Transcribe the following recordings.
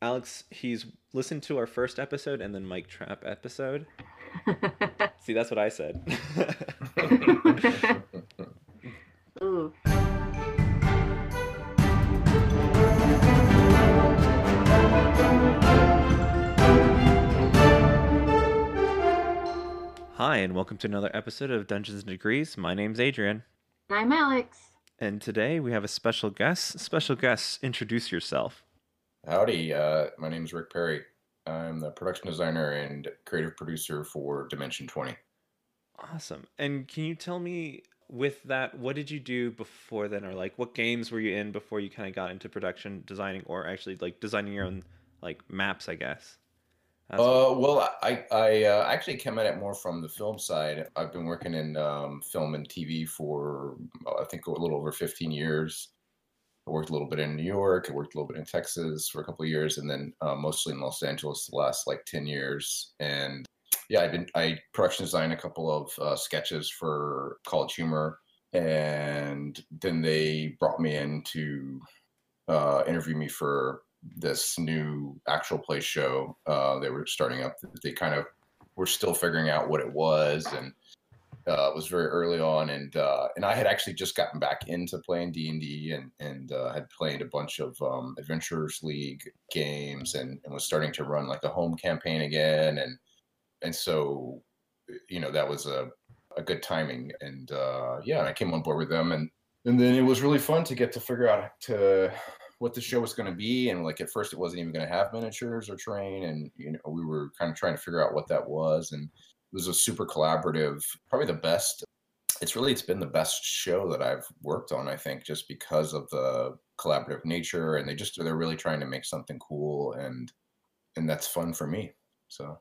Alex, he's listened to our first episode and then Mike Trap episode. See, that's what I said. Ooh. Hi, and welcome to another episode of Dungeons and Degrees. My name's Adrian, I'm Alex. and today we have a special guest. Special guest, introduce yourself. Howdy, uh, my name is Rick Perry. I'm the production designer and creative producer for Dimension 20. Awesome. And can you tell me with that, what did you do before then, or like what games were you in before you kind of got into production designing, or actually like designing your own like maps, I guess? That's- Uh, well, I, I uh, actually came at it more from the film side. I've been working in um, film and TV for, I think, a little over 15 years. I worked a little bit in New York. I worked a little bit in Texas for a couple of years, and then uh, mostly in Los Angeles the last like 10 years. And yeah, I've been I production designed a couple of uh, sketches for College Humor, and then they brought me in to uh, interview me for this new actual play show uh, they were starting up. They kind of were still figuring out what it was, and uh, was very early on. And uh, and I had actually just gotten back into playing D and D, and and uh, had played a bunch of um, Adventurers League games, and, and was starting to run like a home campaign again, and and so you know that was a a good timing, and uh, yeah, I came on board with them, and and then it was really fun to get to figure out to what the show was going to be and like at first it wasn't even going to have miniatures or terrain and you know we were kind of trying to figure out what that was and was a super collaborative probably the best it's really it's been the best show that i've worked on i think just because of the collaborative nature and they just they're really trying to make something cool and and that's fun for me so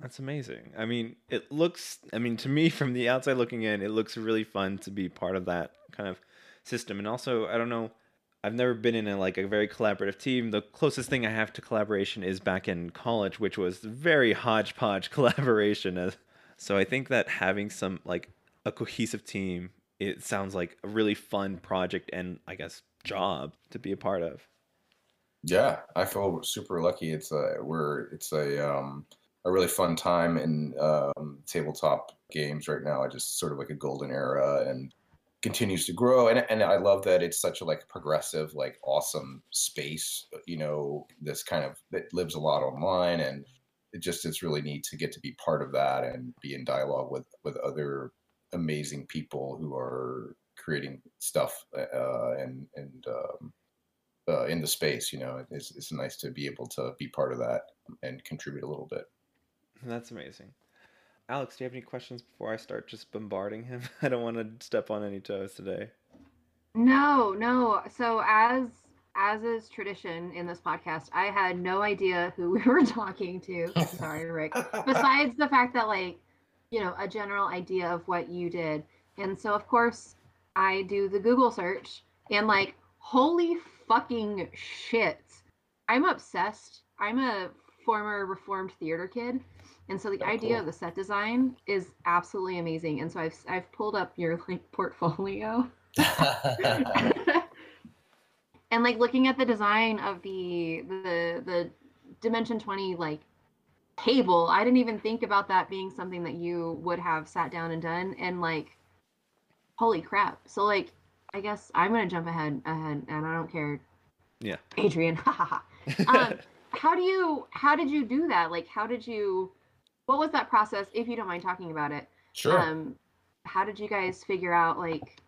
That's amazing. I mean, it looks, I mean, to me from the outside looking in, it looks really fun to be part of that kind of system. And also, I don't know, I've never been in a, like a very collaborative team. The closest thing I have to collaboration is back in college, which was very hodgepodge collaboration. Uh, So I think that having some like a cohesive team, it sounds like a really fun project and I guess job to be a part of. Yeah, I feel super lucky. It's a we're it's a um a really fun time in um, tabletop games right now. I just sort of like a golden era and continues to grow. And and I love that it's such a like progressive, like awesome space. You know, this kind of that lives a lot online, and it just is really neat to get to be part of that and be in dialogue with with other amazing people who are creating stuff uh, and and um, uh, in the space. You know, it's, it's nice to be able to be part of that and contribute a little bit. That's amazing. Alex, do you have any questions before I start just bombarding him? I don't want to step on any toes today. No, no. So as as is tradition in this podcast, I had no idea who we were talking to. Sorry, Rick. Besides the fact that like, you know, a general idea of what you did. And so of course, I do the Google search and like, holy fucking shit. I'm obsessed. I'm a former reformed theater kid. And so the Oh, idea cool. of the set design is absolutely amazing. And so I've I've pulled up your like portfolio. and like looking at the design of the the the dimension 20 like table i didn't even think about that being something that you would have sat down and done and like holy crap so like i guess i'm gonna jump ahead ahead and i don't care Yeah. adrian ha ha ha um, how do you how did you do that? Like how did you what was that process if you don't mind talking about it? Sure. um how did you guys figure out like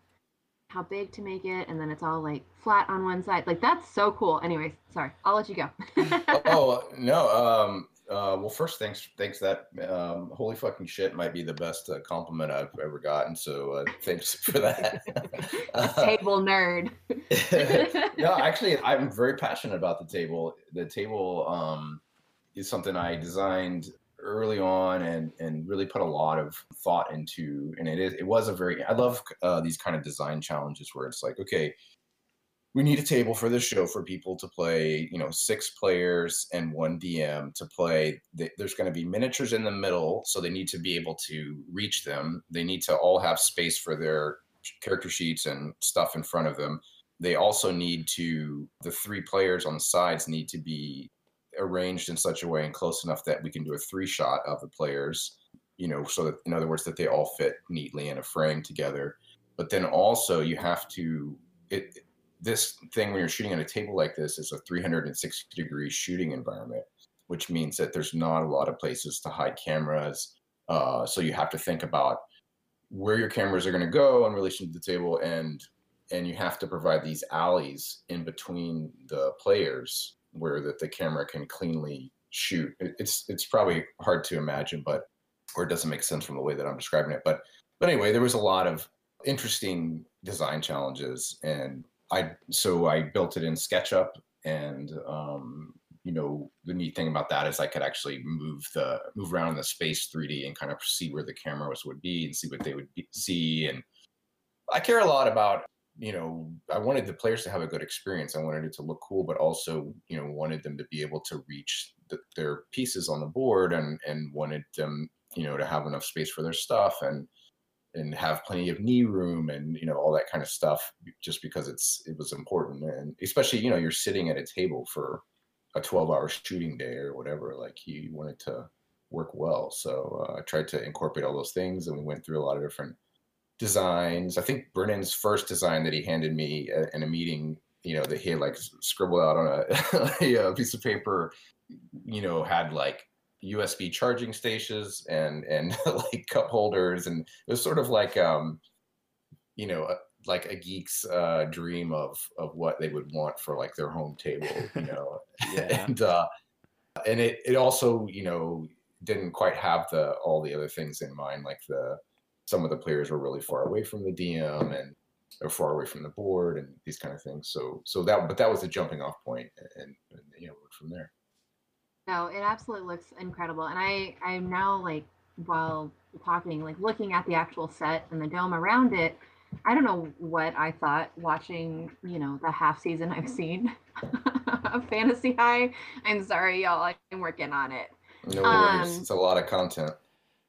how big to make it and then it's all like flat on one side? Like that's so cool. Anyways sorry. I'll let you go. Oh no. Um, uh, well, first, thanks. Thanks. That um, holy fucking shit might be the best uh, compliment I've ever gotten. So uh, thanks for that. Table nerd no, actually, I'm very passionate about the table. The table um, is something I designed early on and and really put a lot of thought into. And it is it was a very I love uh, these kind of design challenges where it's like okay. We need a table for this show for people to play, you know, six players and one DM to play. There's going to be miniatures in the middle, so they need to be able to reach them. They need to all have space for their character sheets and stuff in front of them they also need to the three players on the sides need to be arranged in such a way and close enough that we can do a three shot of the players you know so that in other words that they all fit neatly in a frame together but then also you have to it this thing when you're shooting on a table like this is a 360 degree shooting environment which means that there's not a lot of places to hide cameras. Uh, so you have to think about where your cameras are going to go in relation to the table and and you have to provide these alleys in between the players where that the camera can cleanly shoot. It's it's probably hard to imagine but or it doesn't make sense from the way that i'm describing it. But but anyway there was a lot of interesting design challenges and i so i built it in sketchup and um, you know the neat thing about that is i could actually move the move around in the space 3d and kind of see where the cameras would be and see what they would be, see. And i care a lot about you know i wanted the players to have a good experience. I wanted it to look cool but also you know wanted them to be able to reach the, their pieces on the board and and wanted them you know to have enough space for their stuff. And and have plenty of knee room and you know all that kind of stuff just because it's it was important. And especially you know you're sitting at a table for a 12 hour shooting day or whatever like he wanted to work well. So uh, i tried to incorporate all those things and we went through a lot of different designs. I think brennan's first design that he handed me in a meeting you know that he had like scribbled out on a, a piece of paper you know had like usb charging stations and and like cup holders and it was sort of like um you know like a geek's uh, dream of of what they would want for like their home table, you know. yeah. And uh, and it it also you know didn't quite have the all the other things in mind, like the some of the players were really far away from the DM and or far away from the board and these kind of things. So so that but that was the jumping off point, and, and you know from there. No, it absolutely looks incredible, and I I'm now like while talking like looking at the actual set and the dome around it I don't know what I thought watching, you know, the half season I've seen of Fantasy High. I'm sorry, y'all. I'm working on it. No worries. Um, it's a lot of content.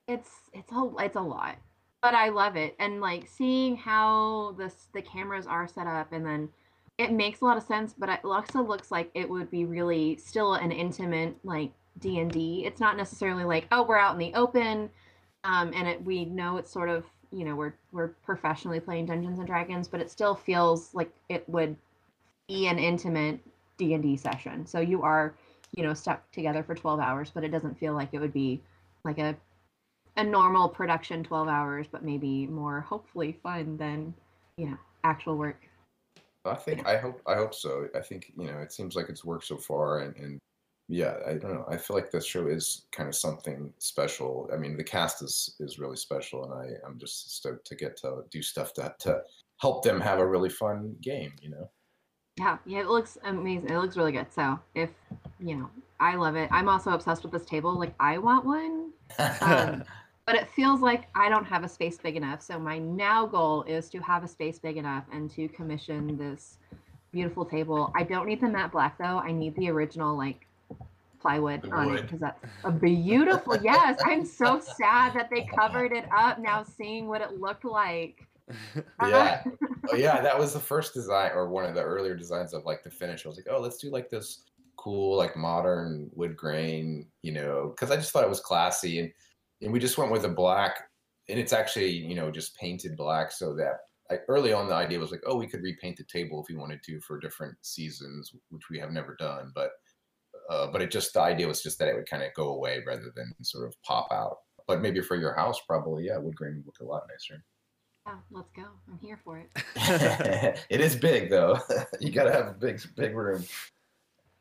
It's it's a it's a lot, but I love it. And like seeing how this the cameras are set up, and then it makes a lot of sense. But also looks like it would be really still an intimate like D and D. It's not necessarily like oh we're out in the open, um, and it, we know it's sort of you know we're we're professionally playing Dungeons and Dragons, but it still feels like it would be an intimate D and D session. So you are you know stuck together for 12 hours, but it doesn't feel like it would be like a a normal production 12 hours, but maybe more hopefully fun than you know actual work. I think I hope I hope so. I think you know it seems like it's worked so far, and, and yeah, I don't know. I feel like this show is kind of something special. I mean, the cast is is really special, and I I'm just stoked to get to do stuff that to help them have a really fun game. You know. Yeah, yeah, it looks amazing. It looks really good. So if you know, I love it. I'm also obsessed with this table. Like I want one. Um, but it feels like I don't have a space big enough. So my now goal is to have a space big enough and to commission this beautiful table. I don't need the matte black though. I need the original like plywood on it because that's a beautiful. yes, I'm so sad that they covered it up. Now seeing what it looked like. yeah, oh, yeah, that was the first design or one of the earlier designs of like the finish. I was like, oh, let's do like this cool like modern wood grain, you know, because I just thought it was classy and and we just went with a black and it's actually you know just painted black so that I, early on the idea was like oh we could repaint the table if we wanted to for different seasons which we have never done but uh, but it just the idea was just that it would kind of go away rather than sort of pop out. But maybe for your house, probably yeah, wood grain would look a lot nicer. Yeah, let's go. I'm here for it. it is big though. you gotta have a big big room.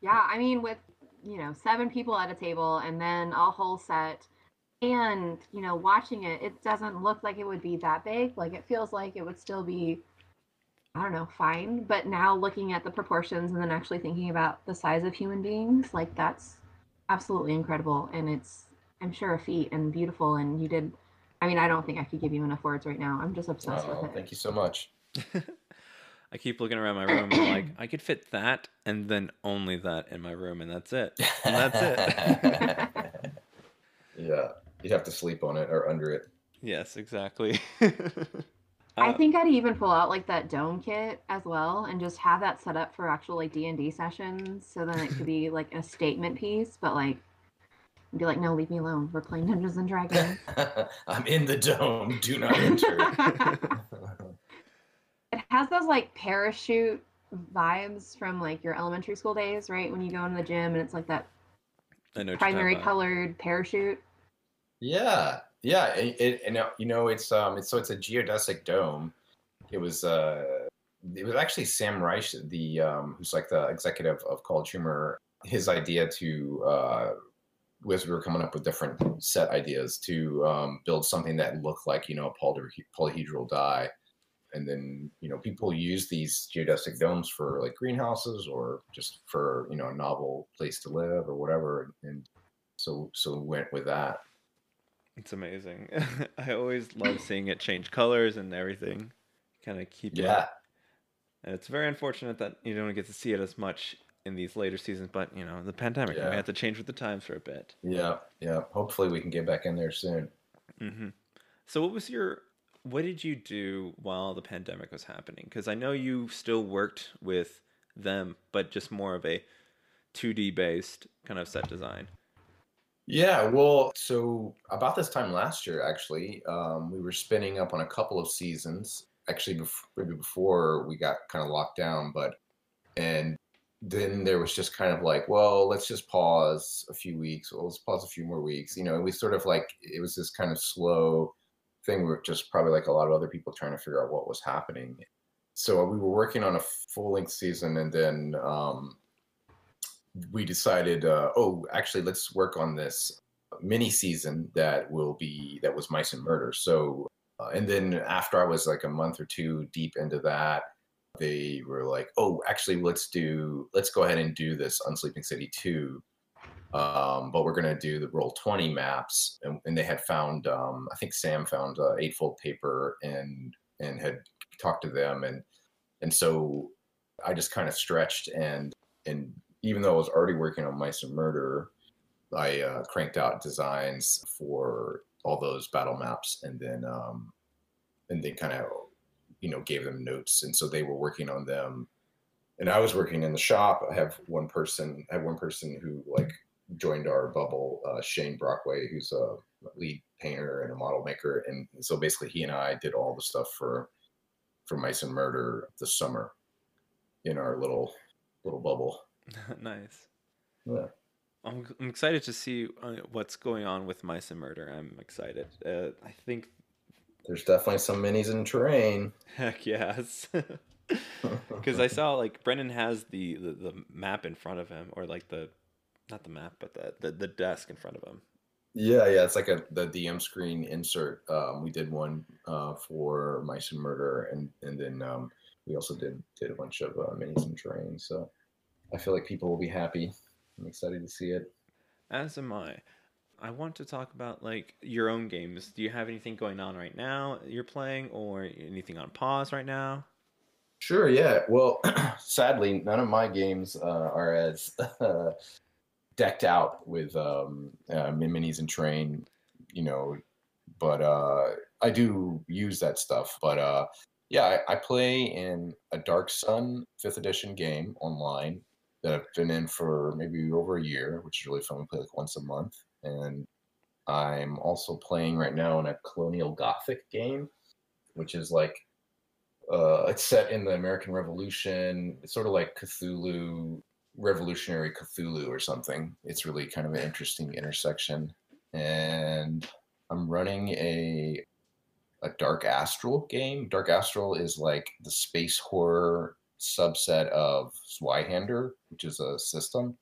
Yeah, I mean with you know seven people at a table and then a whole set and you know watching it it doesn't look like it would be that big like it feels like it would still be I don't know, fine. But now looking at the proportions and then actually thinking about the size of human beings, like that's absolutely incredible. And it's, I'm sure, a feat and beautiful. And you did, I mean, I don't think I could give you enough words right now. I'm just obsessed oh, with it. Thank you so much. I keep looking around my room and like, I could fit that and then only that in my room, and that's it. And that's it. yeah. You'd have to sleep on it or under it. Yes, exactly. I Uh, think I'd even pull out like that dome kit as well and just have that set up for actual like D and D sessions. So then it could be like a statement piece, but like be like, no, leave me alone. We're playing Dungeons and Dragons. I'm in the dome. Do not enter. it has those like parachute vibes from like your elementary school days, right? When you go into the gym and it's like that I know what you're talking primary colored parachute. Yeah, yeah. It, it, and you know, it's um, it's so it's a geodesic dome. It was uh, it was actually Sam Reich, the um, who's like the executive of College Humor. His idea to uh, was we were coming up with different set ideas to um, build something that looked like you know a poly- polyhedral die and then you know people use these geodesic domes for like greenhouses or just for you know a novel place to live or whatever and so so we went with that It's amazing. I always love seeing it change colors and everything. Kind of keep it. yeah And it's very unfortunate that you don't get to see it as much in these later seasons, but you know, the pandemic, Yeah. we had to change with the times for a bit. yeah yeah hopefully we can get back in there soon hmm So, what was your, what did you do while the pandemic was happening? Because I know you still worked with them, but just more of a 2D based kind of set design. Yeah, well, so about this time last year, actually, um, we were spinning up on a couple of seasons. Actually, bef- maybe before we got kind of locked down, but and then there was just kind of like, well, let's just pause a few weeks. Well, let's pause a few more weeks. You know, we sort of like it was this kind of slow thing. We were just probably like a lot of other people trying to figure out what was happening. So we were working on a full length season, and then um, we decided, uh, oh, actually, let's work on this mini season that will be that was Mice and Murder. So, uh, and then after I was like a month or two deep into that, they were like, oh, actually, let's do, let's go ahead and do this Unsleeping City two. Um, but we're gonna do the Roll20 maps, and, and they had found, um, I think Sam found uh, eightfold paper and and had talked to them, and and so I just kind of stretched and and even though I was already working on Mice and Murder, I uh, cranked out designs for all those battle maps, and then um, and then kind of you know gave them notes, and so they were working on them, and I was working in the shop. I have one person, I have one person who like joined our bubble, uh, Shane Brockway, who's a lead painter and a model maker, and so basically he and I did all the stuff for for Mice and Murder this summer in our little little bubble. nice. Yeah. I'm, I'm excited to see uh, what's going on with Mice and Murder. I'm excited. Uh, I think, There's definitely some minis in terrain. heck yes. Because I saw like Brennan has the, the, the map in front of him, or like the, not the map, but the, the, the desk in front of him. Yeah, yeah, it's like a the DM screen insert. Um, we did one uh, for Mice and Murder, and and then um, we also did did a bunch of uh, minis in terrain. So I feel like people will be happy. I'm excited to see it. As am I. I want to talk about like your own games. Do you have anything going on right now you're playing, or anything on pause right now? Sure. Yeah. Well, sadly, none of my games uh, are as uh, decked out with um, uh, minis and terrain, You know, but uh, I do use that stuff. But uh, yeah, I, I play in a Dark Sun fifth edition game online that I've been in for maybe over a year, which is really fun. We play like once a month, and I'm also playing right now in a Colonial Gothic game, which is like uh, it's set in the American Revolution. It's sort of like Cthulhu, Revolutionary Cthulhu or something. It's really kind of an interesting intersection. And I'm running a a Dark Astral game. Dark Astral is like the space horror subset of Zweihander, which is a system.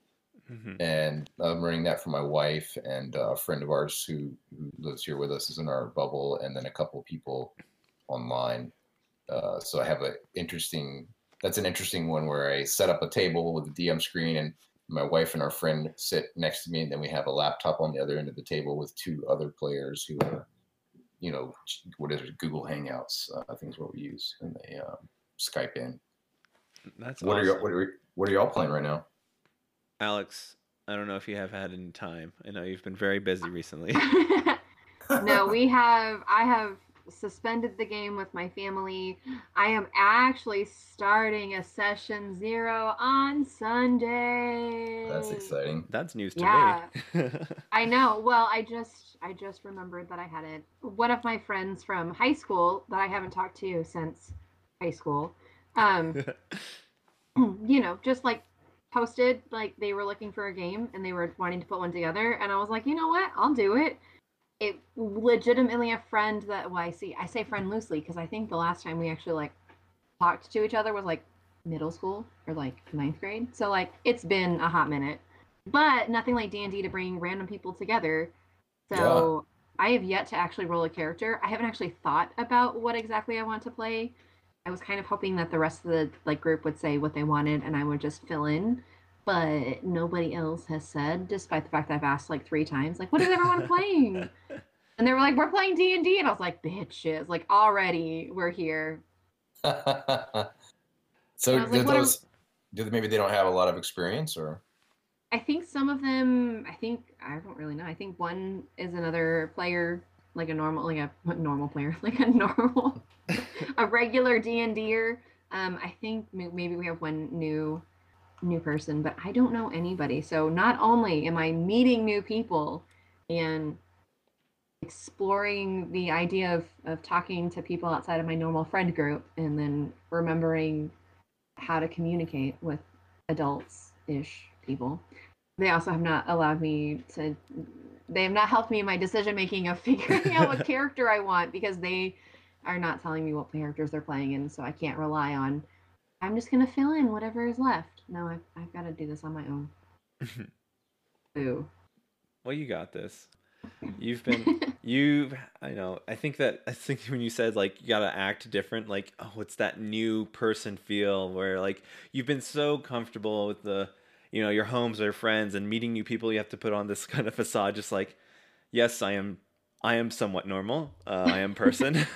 hmm And I'm running that for my wife and a friend of ours who, who lives here with us is in our bubble, and then a couple people online. Uh, so I have an interesting. That's an interesting one where I set up a table with a DM screen, and my wife and our friend sit next to me, and then we have a laptop on the other end of the table with two other players who are, you know, what is it, Google Hangouts? Uh, I think is what we use, and they um, Skype in. That's What are you? What are, what are y'all playing right now? Alex, I don't know if you have had any time. I know you've been very busy recently. no, we have. I have suspended the game with my family. I am actually starting a session zero on Sunday. That's exciting. That's news to Yeah. me. I know. Well, I just I just remembered that I had it. One of my friends from high school that I haven't talked to since high school. Um, you know, just like posted like they were looking for a game and they were wanting to put one together and I was like, "You know what? I'll do it." It legitimately a friend that well, I see I say friend loosely because I think the last time we actually like talked to each other was like middle school or like ninth grade. So like it's been a hot minute. But nothing like D&D to bring random people together. So I have yet to actually roll a character. I haven't actually thought about what exactly I want to play. I was kind of hoping that the rest of the like group would say what they wanted and I would just fill in. But nobody else has said, despite the fact that I've asked like three times, like, what is everyone playing? And they were like, "We're playing D and D," and I was like, "Bitches!" Like already, we're here. so like, do those do they, maybe they don't have a lot of experience or I think some of them. I think I don't really know. I think one is another player, like a normal, like a normal player, like a normal, a regular D and D'er. Um, I think maybe we have one new, new person, but I don't know anybody. So not only am I meeting new people, and exploring the idea of of talking to people outside of my normal friend group, and then remembering how to communicate with adults ish people. They also have not allowed me to they have not helped me in my decision making of figuring out what character I want because they are not telling me what characters they're playing in, so I can't rely on I'm just gonna fill in whatever is left. No, I've, I've got to do this on my own. Boo. well, you got this. You've been you've I know. I think that I think when you said like you got to act different like oh it's that new person feel where like you've been so comfortable with the you know your homes or friends and meeting new people you have to put on this kind of facade just like yes, I am I am somewhat normal. Uh, I am person.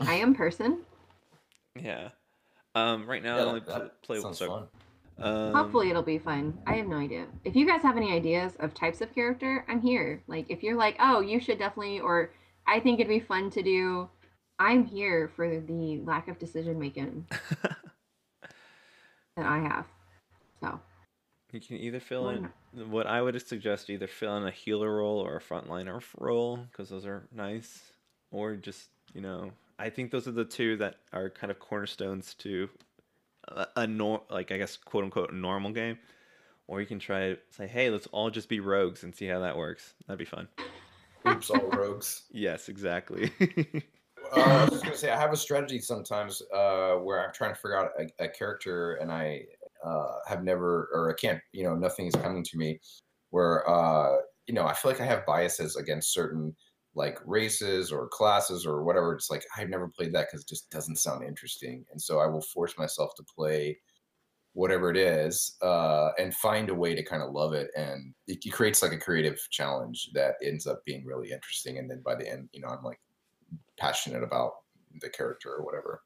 I am person. yeah. Um right now I only that, play sounds sorry. fun Um, Hopefully it'll be fun. I have no idea. If you guys have any ideas of types of character, I'm here. Like if you're like, oh, you should definitely, or I think it'd be fun to do. I'm here for the lack of decision making that I have. You can either fill in what I would suggest either fill in a healer role or a frontliner role because those are nice, or just you know I think those are the two that are kind of cornerstones to a, a nor like I guess quote unquote normal game. Or you can try to say, hey, let's all just be rogues and see how that works. That'd be fun. oops all rogues Yes, exactly. uh, I was just gonna say I have a strategy sometimes uh, where I'm trying to figure out a, a character and I uh, have never or I can't you know nothing is coming to me where uh, you know I feel like I have biases against certain like races or classes or whatever. It's like I've never played that because it just doesn't sound interesting, and so I will force myself to play whatever it is uh, and find a way to kind of love it and it, it creates like a creative challenge that ends up being really interesting and then by the end you know i'm like passionate about the character or whatever.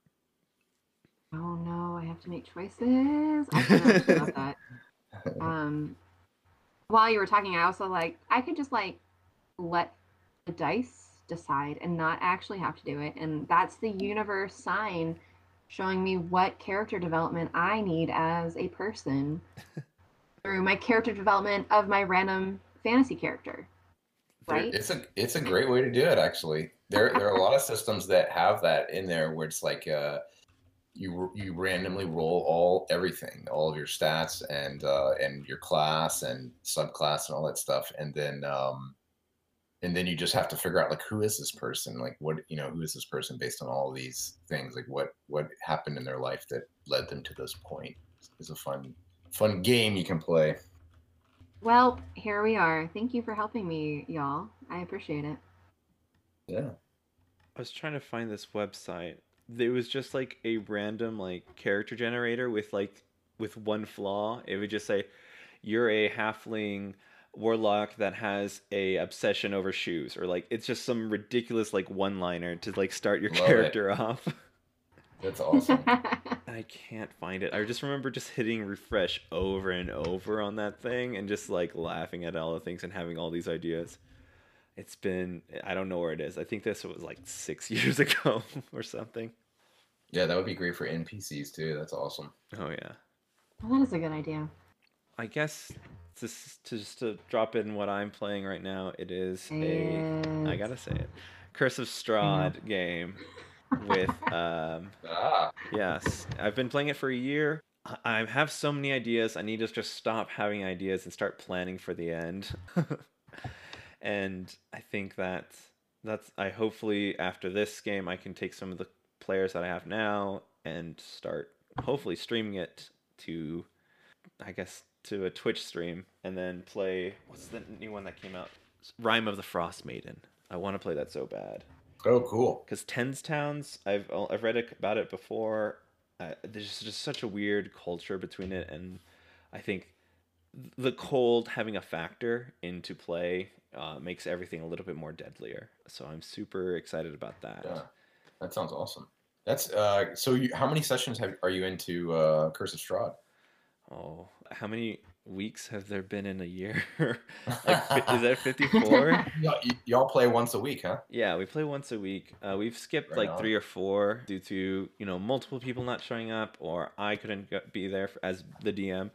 Oh no, I have to make choices. I forgot about that. um while you were talking i also like i could just like let the dice decide and not actually have to do it and that's the universe sign showing me what character development i need as a person through my character development of my random fantasy character right It's a it's a great way to do it actually. There there are a lot of systems that have that in there where it's like uh, you you randomly roll all everything, all of your stats and uh, and your class and subclass and all that stuff, and then um, and then you just have to figure out like who is this person, like what you know who is this person based on all these things, like what what happened in their life that led them to this point. It's a fun fun game you can play. well here we are thank you for helping me y'all i appreciate it Yeah. I was trying to find this website. It was just like a random like character generator with like with one flaw. It would just say you're a halfling warlock that has a obsession over shoes or like it's just some ridiculous like one liner to like start your Love it. character off. That's awesome. I can't find it. I just remember just hitting refresh over and over on that thing and just like laughing at all the things and having all these ideas. it's been I don't know where it is. I think this was like six years ago or something. Yeah, that would be great for NPCs too. That's awesome. Oh yeah. Well, that is a good idea. I guess just to just to drop in what I'm playing right now, it is a I gotta say it, Curse of Strahd game with um Ah, yes I've been playing it for a year. I I have so many ideas. I need to just stop having ideas and start planning for the end. and I think that that's I hopefully after this game I can take some of the players that I have now and start hopefully streaming it to I guess to a Twitch stream and then play what's the new one that came out? Rime of the Frostmaiden. I want to play that so bad oh, cool. because Tens Towns, I've I've read about it before. Uh, there's just such a weird culture between it, and I think the cold having a factor into play uh, makes everything a little bit more deadlier. So I'm super excited about that. Yeah, that sounds awesome. That's uh. So, you, how many sessions have are you into uh, Curse of Strahd? Oh, how many weeks have there been in a year? like, is that 54? Y'all, y- y'all play once a week, huh? Yeah, we play once a week. Uh, we've skipped Right like on. three or four due to you know multiple people not showing up, or I couldn't be there as the DM.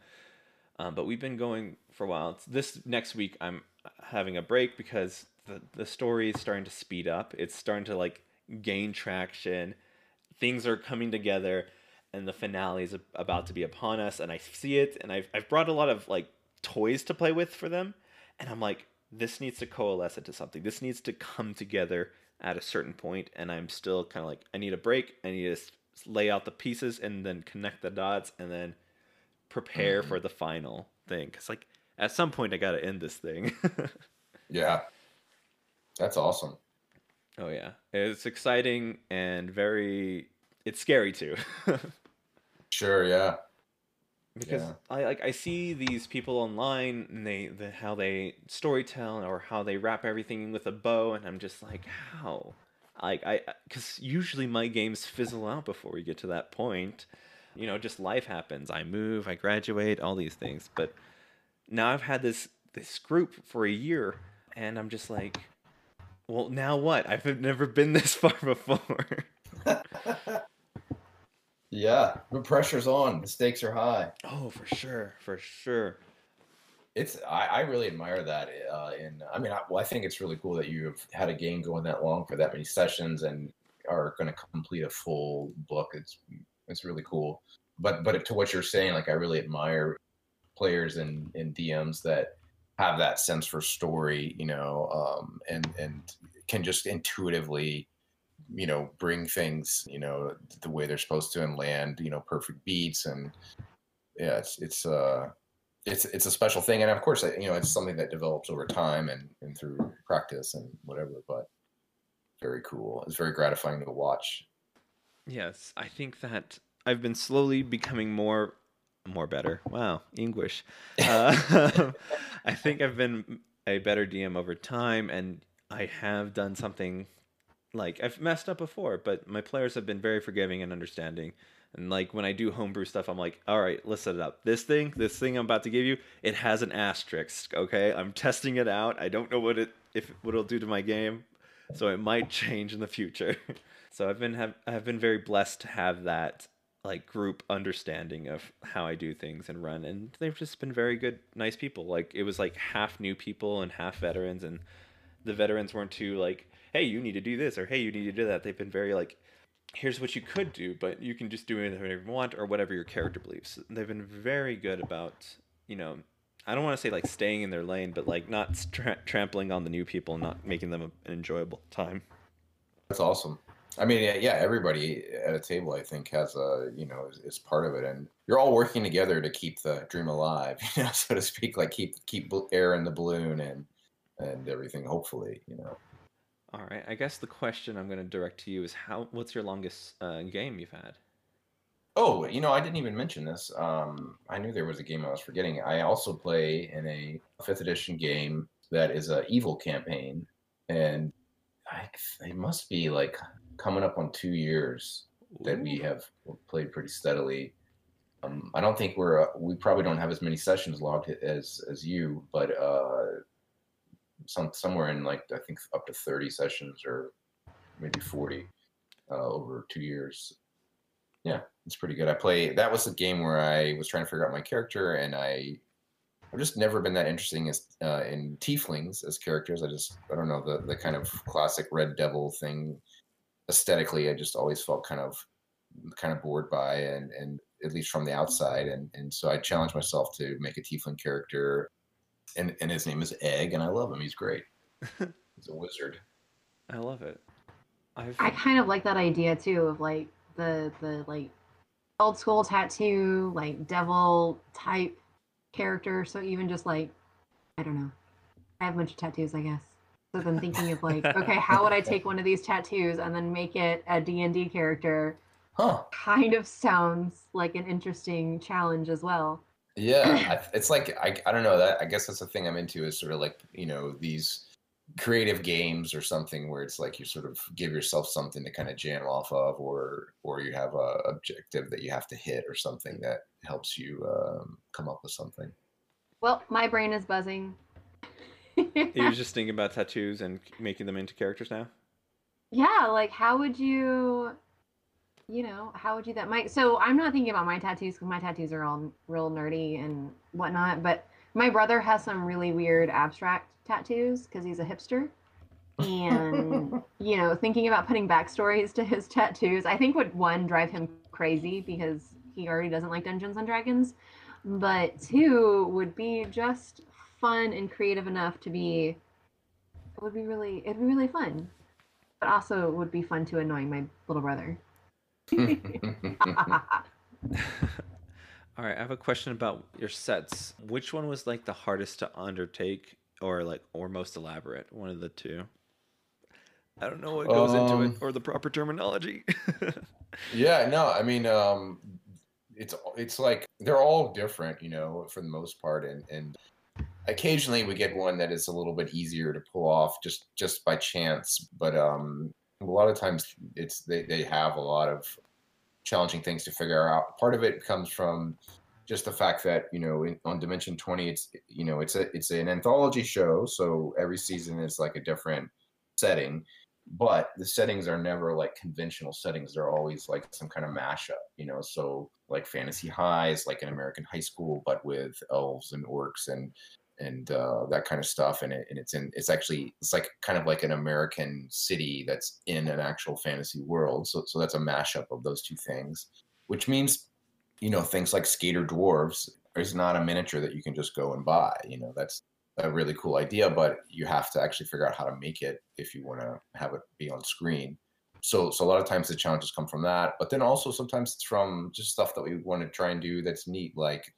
Um, but we've been going for a while. It's this next week, I'm having a break because the the story is starting to speed up. It's starting to like gain traction. Things are coming together, and the finale is about to be upon us. And I see it, and I've I've brought a lot of like toys to play with for them, and I'm like, this needs to coalesce into something. This needs to come together at a certain point, and I'm still kind of like, I need a break. I need to lay out the pieces and then connect the dots, and then prepare mm-hmm. for the final thing. Cause like at some point, I gotta end this thing. Yeah, that's awesome. Oh yeah, it's exciting and very. It's scary too. Sure, yeah. because Yeah. I like I see these people online and they the, how they storytell or how they wrap everything with a bow and I'm just like how like I because usually my games fizzle out before we get to that point you know just life happens I move I graduate all these things but now I've had this this group for a year and I'm just like well now what I've never been this far before yeah, the pressure's on. The stakes are high. oh for sure for sure It's I, I really admire that. Uh, in I mean, I, well, I think it's really cool that you've had a game going that long for that many sessions and are going to complete a full book. It's it's really cool. But but to what you're saying, like I really admire players and and DMs that have that sense for story, you know, um, and and can just intuitively, you know, bring things, you know, the way they're supposed to and land, you know, perfect beats and yeah, it's it's uh it's it's a special thing, and of course, you know, it's something that develops over time and and through practice and whatever. But very cool. It's very gratifying to watch. Yes, I think that I've been slowly becoming more more better. Wow, English. Uh, I think I've been a better DM over time, and I have done something like I've messed up before, but my players have been very forgiving and understanding. And like when I do homebrew stuff, I'm like, all right, let's set it up. This thing, this thing I'm about to give you, it has an asterisk. Okay, I'm testing it out. I don't know what it if what it'll do to my game, so it might change in the future. so I've been have I've been very blessed to have that like group understanding of how I do things and run, and they've just been very good, nice people. Like it was like half new people and half veterans, and the veterans weren't too like, hey, you need to do this or hey, you need to do that. They've been very like, here's what you could do, but you can just do whatever you want or whatever your character believes. They've been very good about, you know, I don't want to say like staying in their lane, but like not tra- trampling on the new people and not making them an enjoyable time. That's awesome. I mean, yeah, yeah, everybody at a table, I think, has a you know is, is part of it, and you're all working together to keep the dream alive, you know, so to speak, like keep keep air in the balloon and and everything. Hopefully, you know. All right, I guess the question I'm going to direct to you is how what's your longest uh, game you've had? Oh, you know, I didn't even mention this. Um, I knew there was a game I was forgetting. I also play in a fifth edition game that is a evil campaign, and I, it must be like coming up on two years that we have played pretty steadily. Um, I don't think we're uh, we probably don't have as many sessions logged as as you, but uh, some somewhere in like I think up to thirty sessions or maybe forty uh, over two years. Yeah, it's pretty good. I play. That was a game where I was trying to figure out my character, and I I've just never been that interesting as uh, in tieflings as characters. I just I don't know the the kind of classic Red Devil thing aesthetically. I just always felt kind of kind of bored by, and and at least from the outside, and and so I challenged myself to make a tiefling character, and and his name is Egg, and I love him. He's great. He's a wizard. I love it. I've... I kind of like that idea too of like the the like old school tattoo like devil type character. So even just like, I don't know. I have a bunch of tattoos, I guess. So then thinking of like, okay, how would I take one of these tattoos and then make it a D&D character? Huh. Kind of sounds like an interesting challenge as well. Yeah, it's like I, I don't know that I guess that's the thing I'm into is sort of like you know these creative games or something where it's like you sort of give yourself something to kind of jam off of or or you have a objective that you have to hit or something that helps you um, come up with something well my brain is buzzing you're just thinking about tattoos and making them into characters now yeah like how would you you know how would you that might? so i'm not thinking about my tattoos because my tattoos are all real nerdy and whatnot but my brother has some really weird abstract tattoos because he's a hipster. And, you know, thinking about putting backstories to his tattoos, I think would one drive him crazy because he already doesn't like Dungeons and Dragons. But two would be just fun and creative enough to be it would be really it'd be really fun. But also it would be fun to annoy my little brother. All right, I have a question about your sets. Which one was like the hardest to undertake or like or most elaborate? One of the two. I don't know what goes um, into it um, or the proper terminology. yeah, no, I mean um it's it's like they're all different, you know, for the most part and and occasionally we get one that is a little bit easier to pull off just just by chance, but um a lot of times it's they, they have a lot of challenging things to figure out. Part of it comes from just the fact that you know in, on Dimension Twenty, it's you know it's a it's an anthology show, so every season is like a different setting, but the settings are never like conventional settings. They're always like some kind of mashup, you know. So like Fantasy High's, like an American high school, but with elves and orcs and and uh, that kind of stuff. And, it, and it's in it's actually it's like kind of like an American city that's in an actual fantasy world. So so that's a mashup of those two things, which means you know things like skater dwarves is not a miniature that you can just go and buy. You know that's a really cool idea, but you have to actually figure out how to make it if you want to have it be on screen. So, so a lot of times the challenges come from that, but then also sometimes it's from just stuff that we want to try and do that's neat, like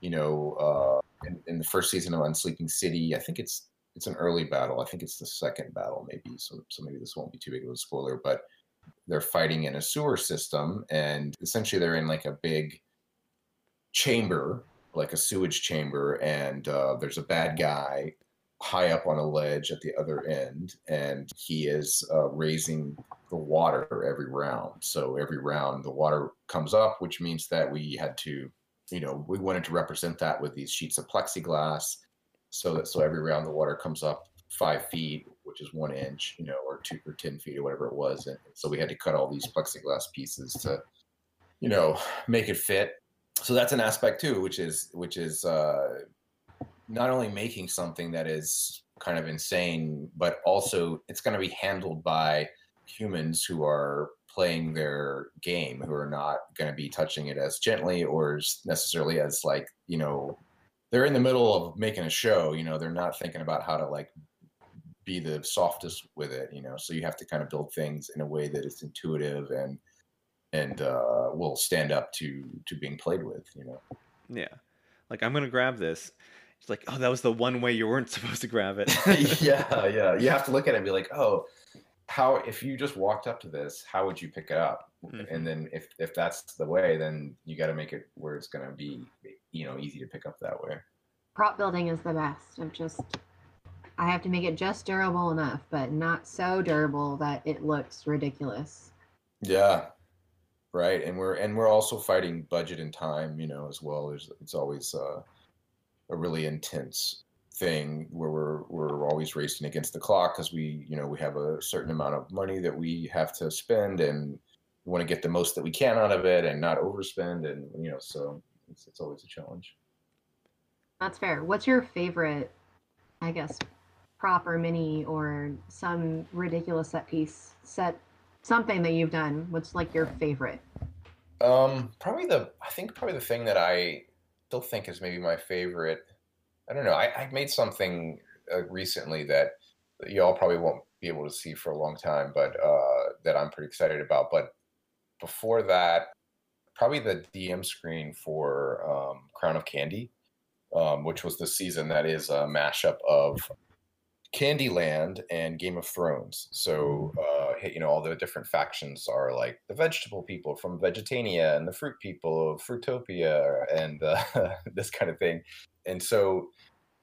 you know, uh, in, in, the first season of Unsleeping City. I think it's it's an early battle. I think it's the second battle, maybe. So so maybe this won't be too big of a spoiler, but they're fighting in a sewer system, and essentially they're in like a big chamber, like a sewage chamber, and uh, there's a bad guy high up on a ledge at the other end, and he is uh, raising the water every round. So every round the water comes up, which means that we had to you know, we wanted to represent that with these sheets of plexiglass so that so every round the water comes up five feet, which is one inch, you know, or two or 10 feet or whatever it was. And so we had to cut all these plexiglass pieces to, you know, make it fit. So that's an aspect too, which is, which is, uh, not only making something that is kind of insane, but also it's going to be handled by humans who are playing their game who are not going to be touching it as gently or as necessarily as like you know they're in the middle of making a show you know they're not thinking about how to like be the softest with it you know? So you have to kind of build things in a way that is intuitive and and uh, will stand up to to being played with you know? Yeah. Like i'm gonna grab this. It's like oh that was the one way you weren't supposed to grab it. Yeah yeah. You have to look at it and be like oh how if you just walked up to this how would you pick it up? Mm-hmm. and then if if that's the way then you got to make it where it's going to be you know easy to pick up that way. Prop building is the best. Of just i have to make it just durable enough but not so durable that it looks ridiculous. Yeah. Right and we're and we're also fighting budget and time you know as well. There's it's always uh, a really intense thing where we're we're always racing against the clock because we you know we have a certain amount of money that we have to spend and we want to get the most that we can out of it and not overspend and you know so it's, it's always a challenge That's fair. What's your favorite, I guess, prop or mini or some ridiculous set piece set something that you've done? What's like your favorite? Um, probably the I think probably the thing that I still think is maybe my favorite. I don't know. I, I made something uh, recently that y'all probably won't be able to see for a long time, but uh, that I'm pretty excited about. But before that, probably the DM screen for um, Crown of Candy, um, which was the season that is a mashup of Candyland and Game of Thrones. So, uh, you know, all the different factions are like the vegetable people from Vegetania and the fruit people of Fruitopia and uh, this kind of thing. And so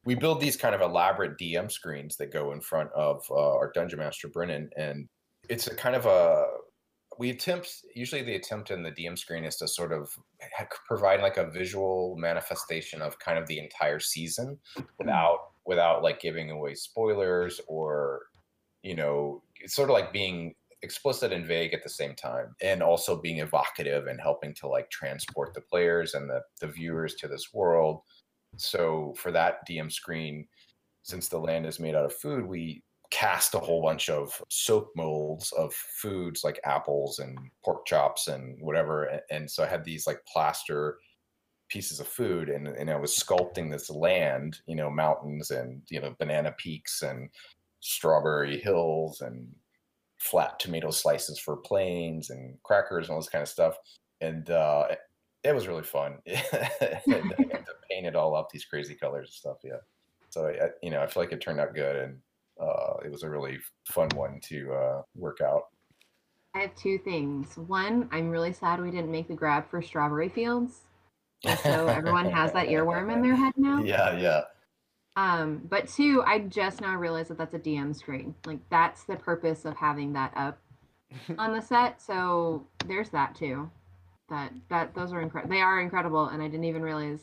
we build these kind of elaborate DM screens that go in front of uh, our dungeon master, Brennan. And it's a kind of a, we attempt, usually the attempt in the DM screen is to sort of provide like a visual manifestation of kind of the entire season without without like giving away spoilers or you know it's sort of like being explicit and vague at the same time and also being evocative and helping to like transport the players and the, the viewers to this world. So for that dm screen since the land is made out of food we cast a whole bunch of soap molds of foods like apples and pork chops and whatever and, so i had these like plaster pieces of food and, and I was sculpting this land, you know, mountains and, you know, banana peaks and strawberry hills and flat tomato slices for planes and crackers and all this kind of stuff. And uh, it was really fun. and I got to paint it all up, these crazy colors and stuff. Yeah. So, I, you know, I feel like it turned out good and uh, it was a really fun one to uh, work out. I have two things. One, I'm really sad we didn't make the grab for Strawberry Fields. So everyone has that earworm in their head now. Yeah, yeah. Um, but two, I just now realized that that's a DM screen. Like that's the purpose of having that up on the set. So there's that too. That that those are incredible. They are incredible, and I didn't even realize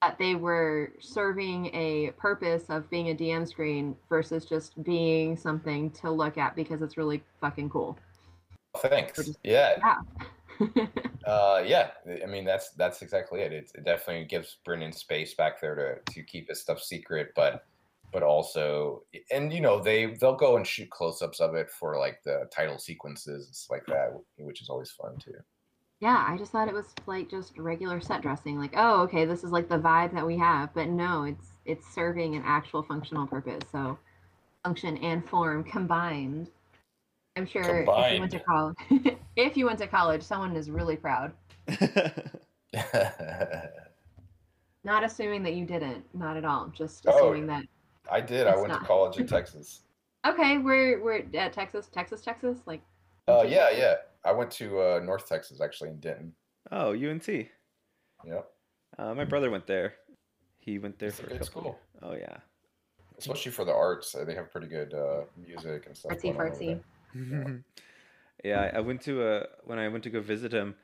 that they were serving a purpose of being a DM screen versus just being something to look at because it's really fucking cool. Thanks. just- Yeah. Yeah. Uh, yeah, I mean that's that's exactly it. It, it definitely gives Brennan space back there to to keep his stuff secret, but but also and you know they they'll go and shoot close-ups of it for like the title sequences and stuff like that, which is always fun too. Yeah, I just thought it was like just regular set dressing. Like, oh, okay, this is like the vibe that we have. But no, it's it's serving an actual functional purpose. So function and form combined. I'm sure if you went to college if you went to college, someone is really proud. Not assuming that you didn't, not at all. Just Oh, assuming that I did. I It's went to college in Texas. okay, we're we're at Texas, Texas, Texas. Like Uh, yeah, yeah. I went to uh, North Texas actually in Denton. oh, UNT. Yep. Uh, my brother went there. He went there It's a for a good couple. school. Oh yeah. Especially for the arts, they have pretty good uh, music and stuff. artsy going fartsy. There. yeah, I I went to a when I went to go visit him.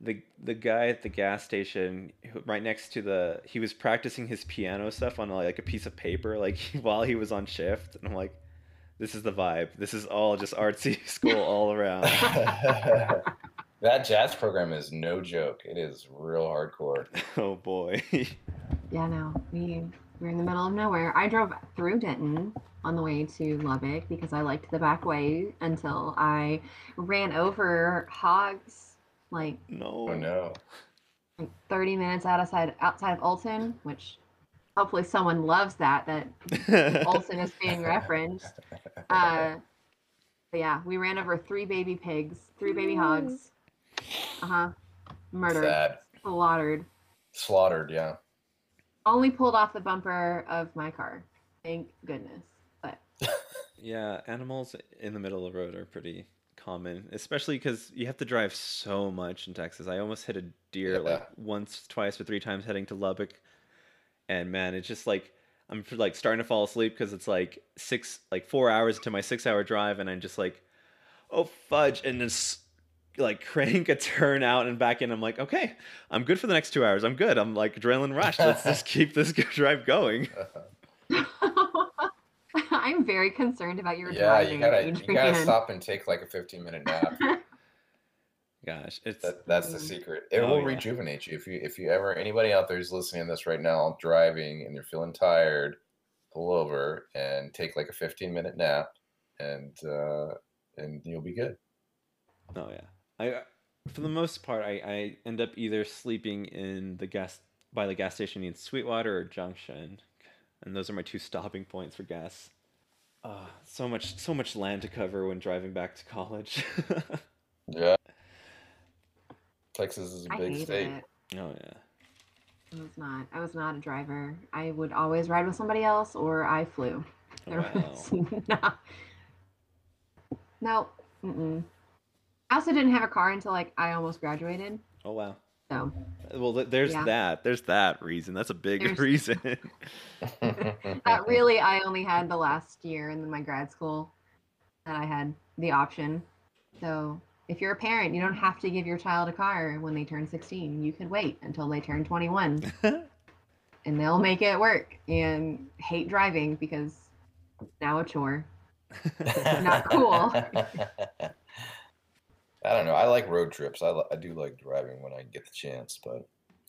The the guy at the gas station, who- right next to the, he was practicing his piano stuff on like a piece of paper, like while he was on shift, and I'm like, this is the vibe. This is all just artsy school all around. that jazz program is no joke. It is real hardcore. oh boy. Yeah, no, we we're in the middle of nowhere. I drove through Denton on the way to Lubbock because I liked the back way until I ran over hogs like no. Oh no. like 30 minutes outside outside of Olson, which hopefully someone loves that that Olson is being referenced. Uh, but yeah, we ran over three baby pigs, three baby hogs. Uh huh. Murdered, Sad. slaughtered. Slaughtered, yeah. Only pulled off the bumper of my car. Thank goodness. But Yeah, animals in the middle of the road are pretty common, especially because you have to drive so much in Texas. I almost hit a deer like once, twice, or three times heading to Lubbock, and man, it's just like I'm like starting to fall asleep because it's like six, like four hours into my six-hour drive, and I'm just like, oh fudge, and just like crank a turn out and back in. I'm like, okay, I'm good for the next two hours. I'm good. I'm like adrenaline rush. Let's just keep this drive going. I'm very concerned about your Yeah, you driving. gotta you gotta stop and take like a 15 minute nap. Gosh, it's That, that's the secret. It Oh, will yeah. rejuvenate you if you if you ever anybody out there who's listening to this right now driving and you're feeling tired, pull over and take like a 15 minute nap, and uh, and you'll be good. Oh yeah. I for the most part I, I end up either sleeping in the gas by the gas station in Sweetwater or Junction. And those are my two stopping points for gas. Uh, so much so much land to cover when driving back to college. Yeah. Texas is a I big hated state. it. oh yeah. I was not. I was not a driver. I would always ride with somebody else, or I flew. There Wow. was not. No. Mm-mm. I also didn't have a car until like I almost graduated. Oh wow. So Well, there's Yeah. that. There's that reason. That's a big There's- reason. that really I only had the last year in my grad school that I had the option. So if you're a parent, you don't have to give your child a car when they turn 16. You could wait until they turn 21 and they'll make it work and hate driving because it's now a chore. Not cool. I don't know. I like road trips. I, li- I do like driving when I get the chance. But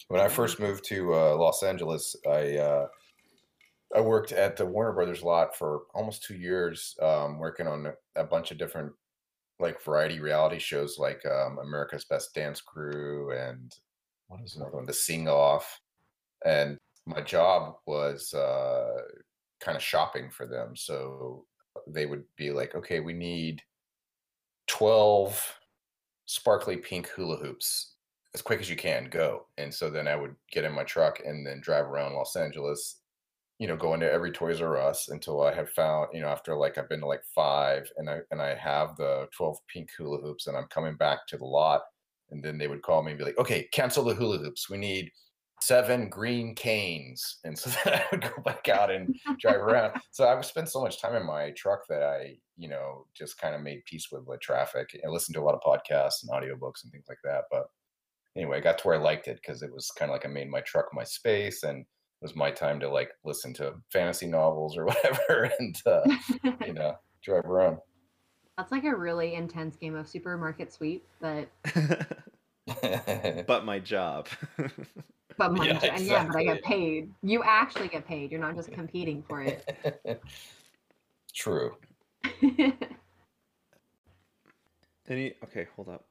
when I first moved to uh, Los Angeles, I uh, I worked at the Warner Brothers lot for almost two years, um, working on a, a bunch of different like variety reality shows, like um, America's Best Dance Crew and what is another one, The Sing Off. And my job was uh, kind of shopping for them. So they would be like, okay, we need 12 sparkly pink hula hoops as quick as you can go and so then i would get in my truck and then drive around los angeles you know go into every toys r us until i have found you know after like i've been to like five and i and i have the 12 pink hula hoops and i'm coming back to the lot and then they would call me and be like okay cancel the hula hoops. We need seven green canes and so then i would go back out and drive around. So I would spend so much time in my truck that I, you know, just kind of made peace with the traffic and listened to a lot of podcasts and audiobooks and things like that. But anyway, I got to where I liked it because it was kind of like I made my truck my space and it was my time to like listen to fantasy novels or whatever and, uh, you know, drive around. That's like a really intense game of supermarket sweep, but but my job. But my Yeah, and yeah, but I get paid. You actually get paid. You're not just competing for it. True. Any okay, hold up.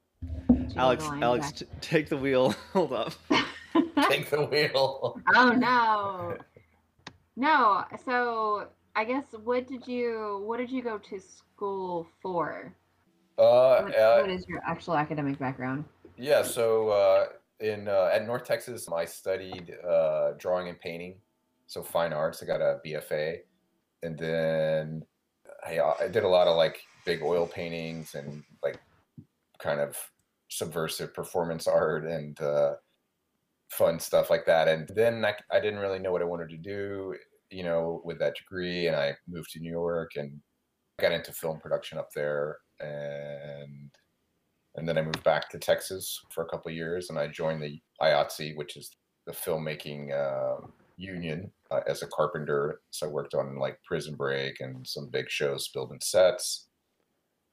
She Alex, was lying Alex, t- take the wheel. hold up. Take the wheel. oh no. No, so I guess what did you what did you go to school for? Uh, What, uh, what is your actual academic background? Yeah, so uh, in uh, at North Texas, I studied uh, drawing and painting, so fine arts. I got a BFA, and then I, uh, I did a lot of like big oil paintings and like kind of subversive performance art and uh, fun stuff like that. And then I, I didn't really know what I wanted to do, you know, with that degree, and I moved to New York and got into film production up there and and then I moved back to Texas for a couple years, and I joined the IATSE, which is the filmmaking uh, union, uh, as a carpenter. So I worked on like Prison Break and some big shows, building sets,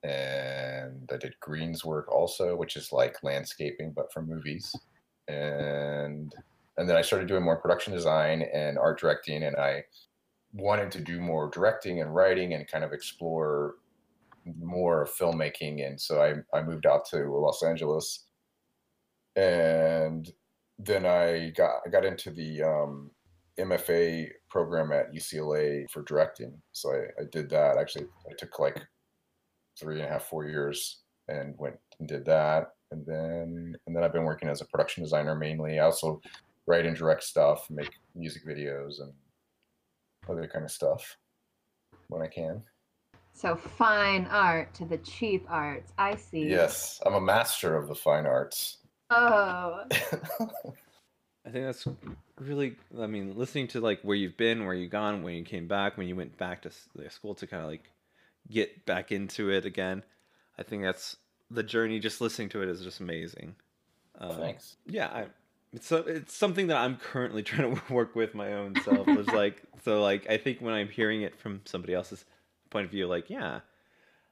and I did greens work also, which is like landscaping but for movies, and and then I started doing more production design and art directing, and I wanted to do more directing and writing and kind of explore more filmmaking and so I, I moved out to los angeles. And then i got i got into the um, mfa program at ucla for directing. So I, I did that. Actually i took like three and a half four years and went and did that. And then and then i've been working as a production designer mainly. I also write and direct stuff make music videos and other kind of stuff when i can So fine art to the cheap arts. I see. Yes, I'm a master of the fine arts. Oh. I think that's really. I mean, listening to like where you've been, where you've gone, when you came back, when you went back to the school to kind of like get back into it again. I think that's the journey. Just listening to it is just amazing. Um, Thanks. Yeah, I, it's so, it's something that I'm currently trying to work with my own self. It's like so like I think when I'm hearing it from somebody else is point of view, like, yeah,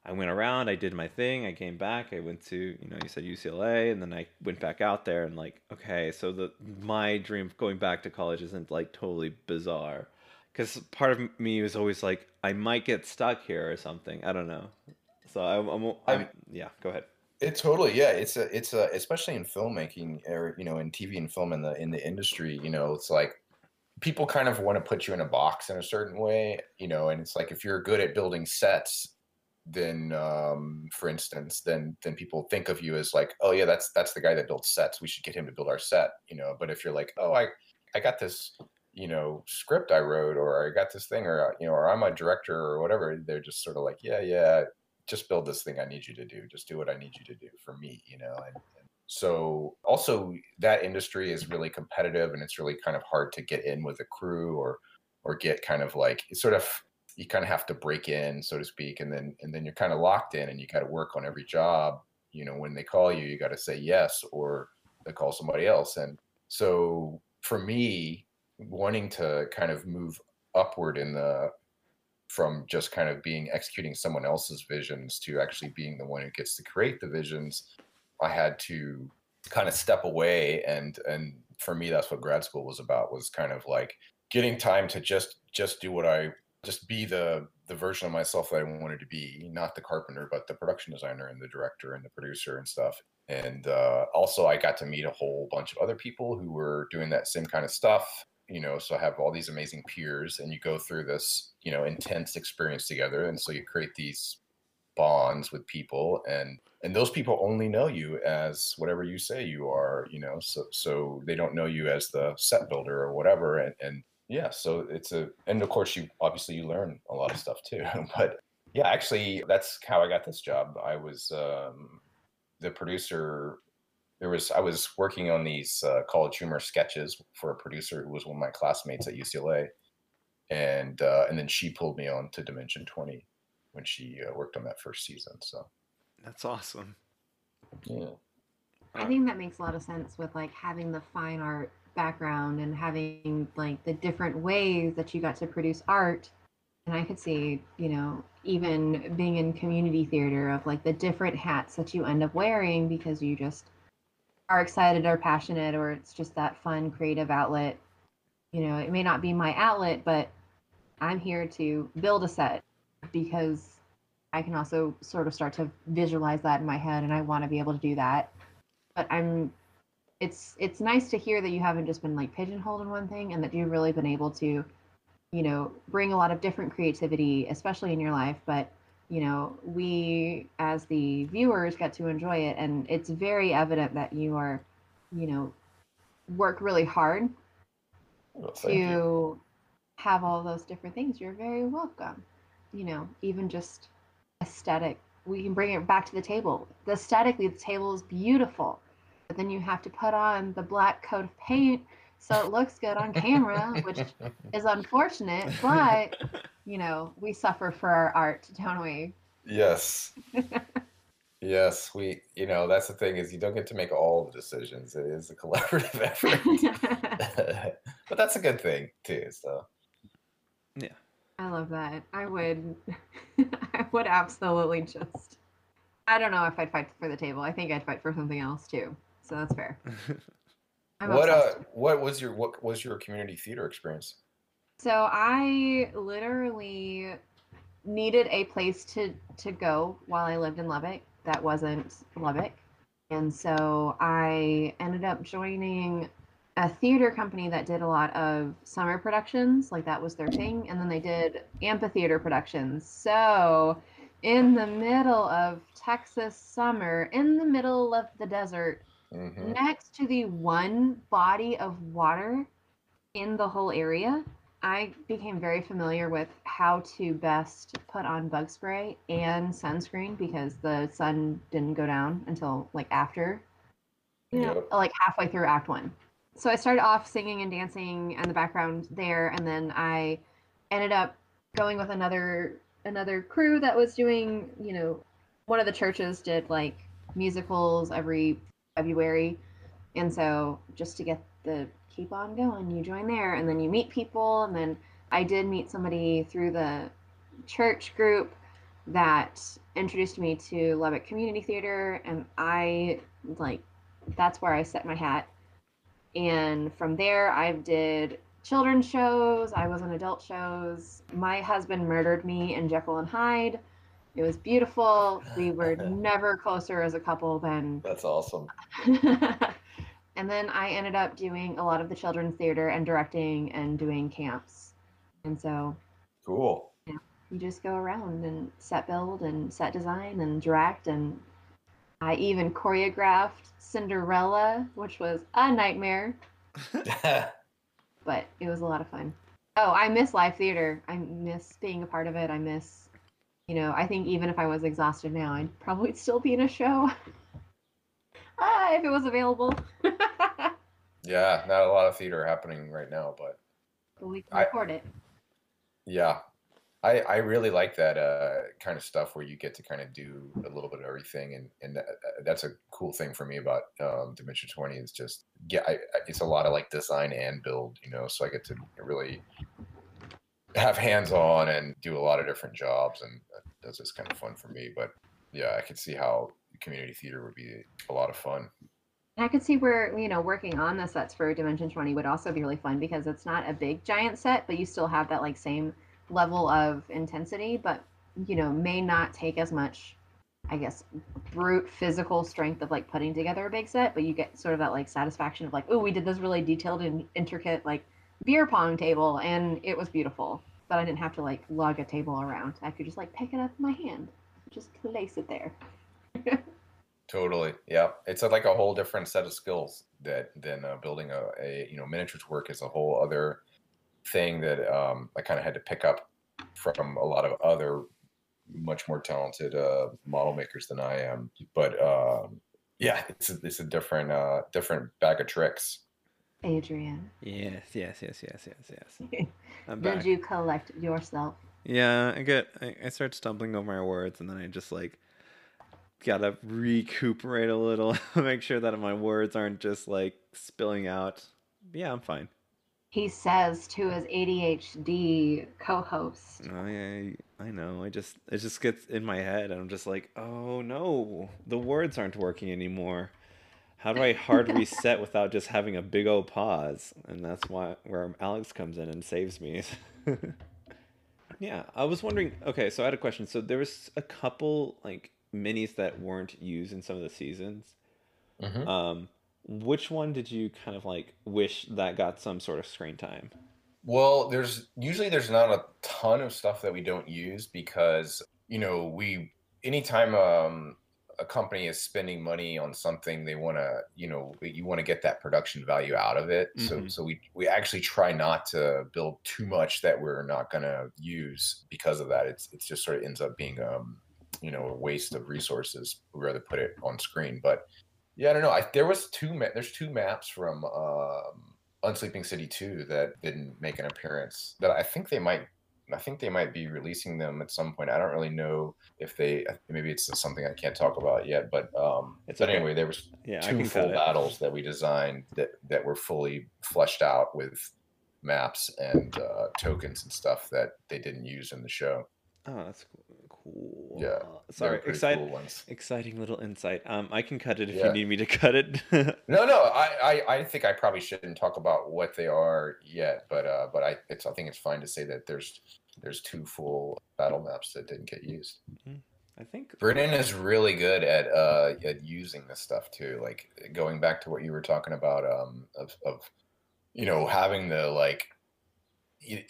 I went around, I did my thing, I came back, I went to, you know, you said UCLA, and then I went back out there, and like, okay, so the my dream of going back to college isn't like totally bizarre, because part of me was always like, I might get stuck here or something. I don't know. So I'm, I'm, I'm yeah. Go ahead. It totally, yeah. It's a, it's a, especially in filmmaking, or you know, in TV and film in the in the industry. You know, it's like people kind of want to put you in a box in a certain way. You know, and it's like if you're good at building sets, then um, for instance then then people think of you as like oh yeah that's that's the guy that builds sets. We should get him to build our set you know? But if you're like oh i i got this you know script i wrote or i got this thing or you know or i'm a director or whatever they're just sort of like yeah yeah just build this thing i need you to do. Just do what i need you to do for me you know? And, and so also that industry is really competitive and it's really kind of hard to get in with a crew or or get kind of like it's sort of you kind of have to break in, so to speak, and then and then you're kind of locked in, and you got to work on every job. You know, when they call you, you got to say yes, or they call somebody else. And so for me, wanting to kind of move upward in the from just kind of being executing someone else's visions to actually being the one who gets to create the visions, I had to kind of step away and and for me that's what grad school was about was kind of like getting time to just just do what I just be the the version of myself that I wanted to be, not the carpenter, but the production designer and the director and the producer and stuff. And uh, also, I got to meet a whole bunch of other people who were doing that same kind of stuff. You know, so I have all these amazing peers, and you go through this, you know, intense experience together, and so you create these bonds with people, and and those people only know you as whatever you say you are. You know, so so they don't know you as the set builder or whatever, and and yeah so it's a and of course you obviously you learn a lot of stuff too but yeah actually that's how i got this job i was um, the producer there was i was working on these uh, college humor sketches for a producer who was one of my classmates at ucla and uh, and then she pulled me on to dimension 20 when she uh, worked on that first season so that's awesome. Yeah. I think that makes a lot of sense with like having the fine art background and having like the different ways that you got to produce art. And i could see you know even being in community theater of like the different hats that you end up wearing because you just are excited or passionate or it's just that fun creative outlet. You know it may not be my outlet but i'm here to build a set because i can also sort of start to visualize that in my head and i want to be able to do that. But i'm it's it's nice to hear that you haven't just been like pigeonholed in one thing and that you've really been able to you know bring a lot of different creativity especially in your life. But you know we as the viewers get to enjoy it and it's very evident that you are you know work really hard well, to you. have all those different things. You're very welcome. You know even just aesthetic we can bring it back to the table the aesthetically the table is beautiful but then you have to put on the black coat of paint so it looks good on camera, which is unfortunate, but you know, we suffer for our art, don't we? Yes. yes, we you know, that's the thing is you don't get to make all the decisions. It is a collaborative effort. but that's a good thing too, so yeah. I love that. I would I would absolutely just I don't know if I'd fight for the table. I think I'd fight for something else too. So that's fair. I'm what uh what was your what was your community theater experience? So I literally needed a place to to go while I lived in Lubbock that wasn't Lubbock. And so I ended up joining a theater company that did a lot of summer productions, like that was their thing, and then they did amphitheater productions. So in the middle of Texas summer, in the middle of the desert, hmm next to the one body of water in the whole area, I became very familiar with how to best put on bug spray and sunscreen because the sun didn't go down until like after, you know, Yep. like halfway through Act One. So I started off singing and dancing in the background there, and then I ended up going with another another crew that was doing, you know, one of the churches did like musicals every February. And so just to get the keep on going, you join there and then you meet people and then I did meet somebody through the church group that introduced me to Lubbock Community Theater, and I like that's where I set my hat. And from there, I did children's shows. I was on adult shows. My husband murdered me in Jekyll and Hyde. It was beautiful. We were never closer as a couple than. That's awesome. and then I ended up doing a lot of the children's theater and directing and doing camps. And so. Cool. Yeah, you just go around and set build and set design and direct. And I even choreographed Cinderella, which was a nightmare. but it was a lot of fun. Oh, I miss live theater. I miss being a part of it. I miss, you know, I think even if I was exhausted now, I'd probably still be in a show. ah, if it was available. yeah, not a lot of theater happening right now, but, but we can record I, it. Yeah, I, I really like that uh, kind of stuff where you get to kind of do a little bit of everything, and and that, that's a cool thing for me about um, Dimension Twenty is just yeah, I, it's a lot of like design and build, you know. So I get to really have hands on and do a lot of different jobs, and that's just kind of fun for me. But yeah, I can see how community theater would be a lot of fun. I could see where you know working on the sets for Dimension Twenty would also be really fun because it's not a big giant set, but you still have that like same level of intensity, but you know, may not take as much, I guess, brute physical strength of like putting together a big set, but you get sort of that like satisfaction of like, oh, we did this really detailed and intricate like beer pong table and it was beautiful. But I didn't have to like lug a table around. I could just like pick it up in my hand, just place it there. totally. Yeah. It's a, like a whole different set of skills that than uh, building a, a, you know, miniatures work is a whole other thing that um, I kind of had to pick up from a lot of other much more talented uh, model makers than I am. But um, yeah, it's a, it's a different uh, different bag of tricks. Adrian. Yes, yes, yes, yes, yes, yes. I'm Did you collect yourself? Yeah, I get I, I start stumbling over my words and then I just like gotta recuperate a little, make sure that my words aren't just like spilling out. Yeah, I'm fine he says to his ADHD co-host. Oh yeah, I know. I just it just gets in my head, and I'm just like, oh no, the words aren't working anymore. How do I hard reset without just having a big old pause? And that's why where Alex comes in and saves me. yeah, I was wondering. Okay, so I had a question. So there was a couple like minis that weren't used in some of the seasons. Mm-hmm. Um, which one did you kind of like wish that got some sort of screen time? Well, there's usually there's not a ton of stuff that we don't use because you know we anytime um, a company is spending money on something they want to you know you want to get that production value out of it mm-hmm. so so we we actually try not to build too much that we're not going to use because of that it's it's just sort of ends up being um you know a waste of resources We'd rather put it on screen but yeah, I don't know. I, there was two. Ma- there's two maps from um, Unsleeping City 2 that didn't make an appearance. That I think they might. I think they might be releasing them at some point. I don't really know if they. Maybe it's something I can't talk about yet. But um, it's but okay. anyway, there was yeah, two full battles that we designed that that were fully fleshed out with maps and uh, tokens and stuff that they didn't use in the show. Oh, that's cool. Yeah. Sorry, exciting, cool exciting little insight. Um, I can cut it if yeah. you need me to cut it. no, no, I, I, I think I probably shouldn't talk about what they are yet, but uh, but I, it's, I think it's fine to say that there's, there's two full battle maps that didn't get used. Mm-hmm. I think Brennan is really good at uh at using this stuff too. Like going back to what you were talking about, um, of, of you know having the like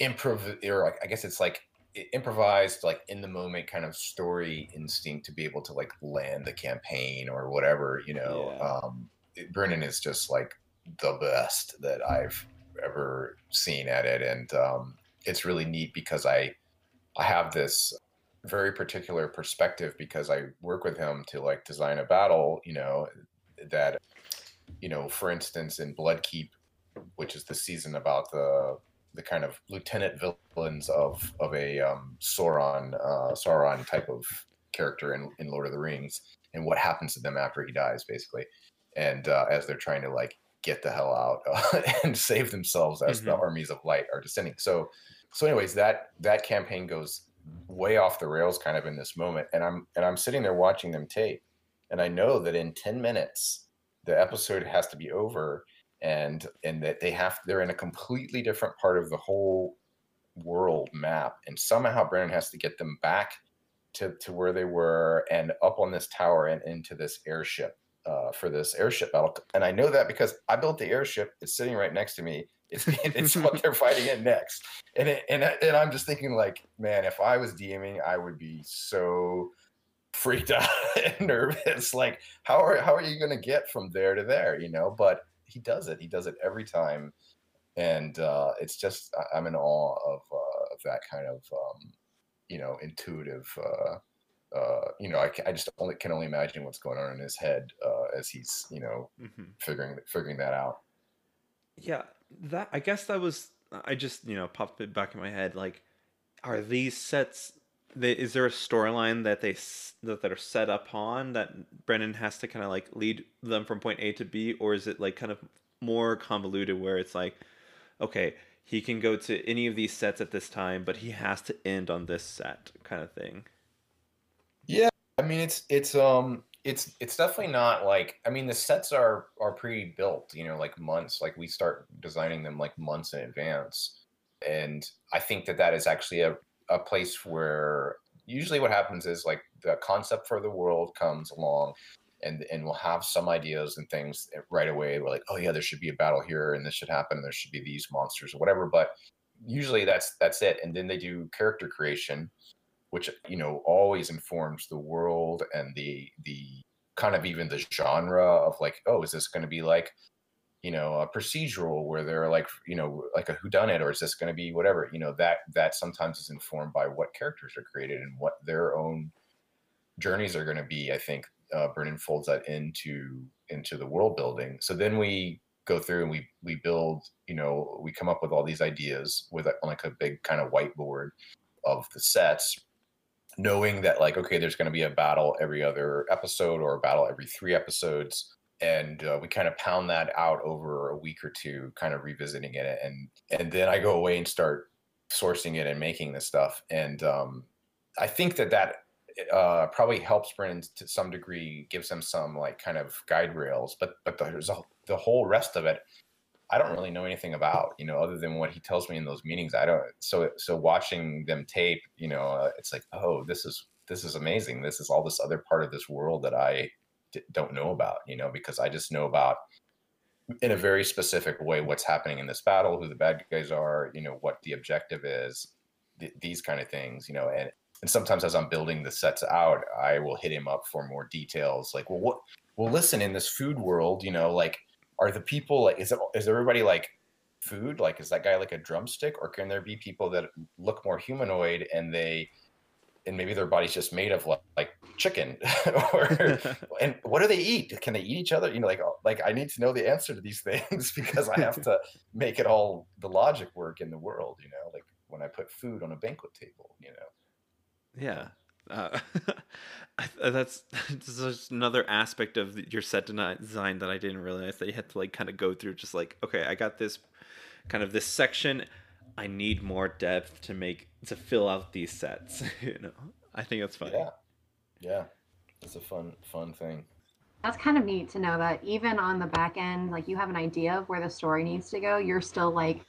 improv or I guess it's like improvised like in the moment kind of story instinct to be able to like land the campaign or whatever you know yeah. um brennan is just like the best that i've ever seen at it and um it's really neat because i i have this very particular perspective because i work with him to like design a battle you know that you know for instance in bloodkeep which is the season about the the kind of lieutenant villains of of a um, Sauron uh, Sauron type of character in, in Lord of the Rings, and what happens to them after he dies, basically, and uh, as they're trying to like get the hell out uh, and save themselves as mm-hmm. the armies of light are descending. So, so anyways, that that campaign goes way off the rails kind of in this moment and i'm and i'm sitting there watching them tape and i know that in 10 minutes the episode has to be over and and that they have they're in a completely different part of the whole world map and somehow brennan has to get them back to, to where they were and up on this tower and into this airship uh, for this airship battle. And i know that because i built the airship it's sitting right next to me it's, it's what they're fighting in next. And it, and and i'm just thinking like man if i was dming i would be so freaked out and nervous. Like how are how are you going to get from there to there you know? But he does it he does it every time and uh, it's just i'm in awe of, uh, of that kind of um, you know intuitive uh, uh, you know, I, I just only can only imagine what's going on in his head uh, as he's, you know, mm-hmm. figuring figuring that out. Yeah, that I guess that was I just you know popped it back in my head. Like, are these sets? They, is there a storyline that they that, that are set up on that Brennan has to kind of like lead them from point A to B, or is it like kind of more convoluted where it's like, okay, he can go to any of these sets at this time, but he has to end on this set kind of thing. Yeah, I mean it's it's um it's it's definitely not like I mean the sets are are pre-built, you know, like months. Like we start designing them like months in advance, and I think that that is actually a a place where usually what happens is like the concept for the world comes along and and we'll have some ideas and things right away we're like oh yeah there should be a battle here and this should happen and there should be these monsters or whatever but usually that's that's it and then they do character creation which you know always informs the world and the the kind of even the genre of like oh is this going to be like you know a procedural where they're like you know like a who done it or is this going to be whatever you know that that sometimes is informed by what characters are created and what their own journeys are going to be i think uh, Brennan folds that into into the world building. So then we go through and we we build you know we come up with all these ideas with like a big kind of whiteboard of the sets knowing that like okay there's going to be a battle every other episode or a battle every three episodes and uh, we kind of pound that out over a week or two kind of revisiting it and and then i go away and start sourcing it and making this stuff and um, i think that that uh, probably helps Brennan to some degree, gives them some like kind of guide rails, but but a, the whole rest of it I don't really know anything about, you know, other than what he tells me in those meetings. I don't. So so watching them tape, you know, uh, it's like, oh, this is this is amazing. This is all this other part of this world that I don't know about, you know, because I just know about in a very specific way what's happening in this battle, who the bad guys are, you know, what the objective is, th- these kind of things, you know, and and sometimes as I'm building the sets out, I will hit him up for more details, like, well, what? Well, listen, in this food world, you know, like are the people like is it is everybody like food like is that guy like a drumstick or can there be people that look more humanoid and they and maybe their body's just made of like, like chicken or and what do they eat can they eat each other you know like oh, like i need to know the answer to these things because i have to make it all the logic work in the world you know like when i put food on a banquet table you know yeah uh, that's, that's just another aspect of your set design that I didn't realize that you had to like kind of go through. Just like, okay, I got this kind of this section. I need more depth to make to fill out these sets. you know, I think that's funny. Yeah, yeah, it's a fun fun thing. That's kind of neat to know that even on the back end, like you have an idea of where the story needs to go. You're still like,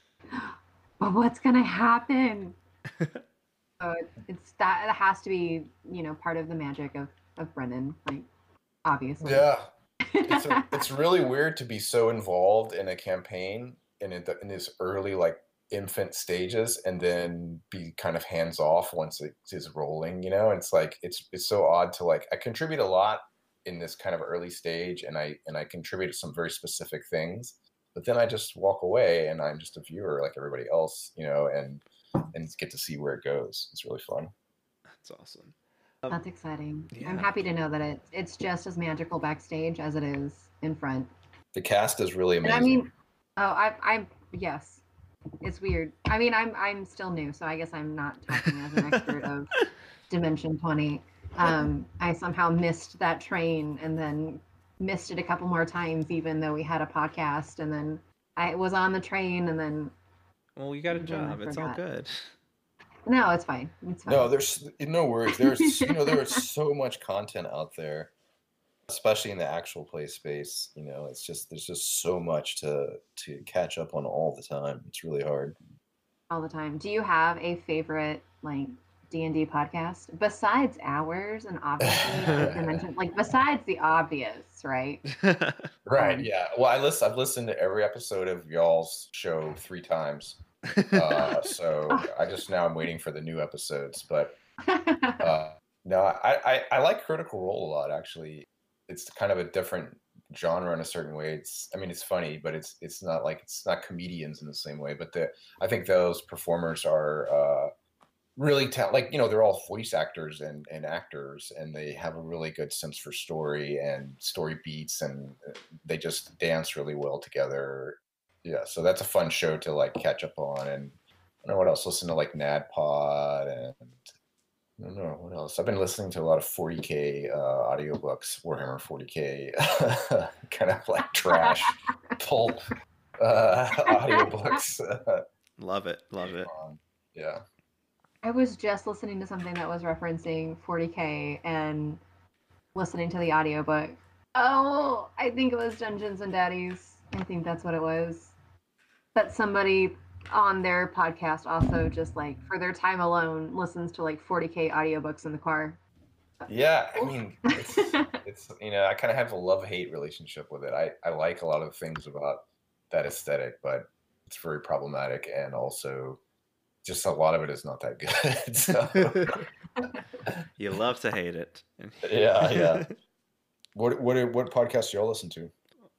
but what's gonna happen? So uh, it's that it has to be, you know, part of the magic of of Brennan, like obviously. Yeah, it's a, it's really weird to be so involved in a campaign in it, in its early like infant stages and then be kind of hands off once it is rolling you know and it's like it's it's so odd to like i contribute a lot in this kind of early stage and i and i contribute to some very specific things but then i just walk away and i'm just a viewer like everybody else you know and and get to see where it goes. It's really fun. That's awesome. Um, That's exciting. Yeah. I'm happy to know that it's it's just as magical backstage as it is in front. The cast is really amazing. And I mean, oh, I, I, yes, it's weird. I mean, I'm I'm still new, so I guess I'm not talking as an expert of Dimension 20. Um, I somehow missed that train and then missed it a couple more times, even though we had a podcast, and then I was on the train, and then well, you got a job. It's all good. No, it's fine. It's fine. No, there's no worries. There's you know there is so much content out there, especially in the actual play space. You know, it's just there's just so much to to catch up on all the time. It's really hard. all the time. Do you have a favorite like D and D podcast besides ours and obviously like mentioned like besides the obvious, right? Right. Um, Yeah. Well, I listen. I've listened to every episode of y'all's show three times. Uh, so I just now I'm waiting for the new episodes. But uh, no, I, I I like Critical Role a lot. Actually, it's kind of a different genre in a certain way. It's I mean it's funny, but it's it's not like it's not comedians in the same way. But the I think those performers are. Uh, really ta- like you know they're all voice actors and, and actors and they have a really good sense for story and story beats and they just dance really well together yeah so that's a fun show to like catch up on and i don't know what else listen to like nadpod and i don't know what else i've been listening to a lot of 40k uh, audiobooks warhammer 40k kind of like trash pulp uh, audiobooks love it, love it. Um, yeah I was just listening to something that was referencing 40k and listening to the audiobook. Oh, I think it was Dungeons and Daddies. I think that's what it was. But somebody on their podcast also just like for their time alone listens to like 40k audiobooks in the car. Yeah, I mean, it's, it's you know, I kind of have a love hate relationship with it. I I like a lot of things about that aesthetic, but it's very problematic, and also just a lot of it is not that good. so, you love to hate it. Yeah, yeah. what what what podcast do y'all listen to?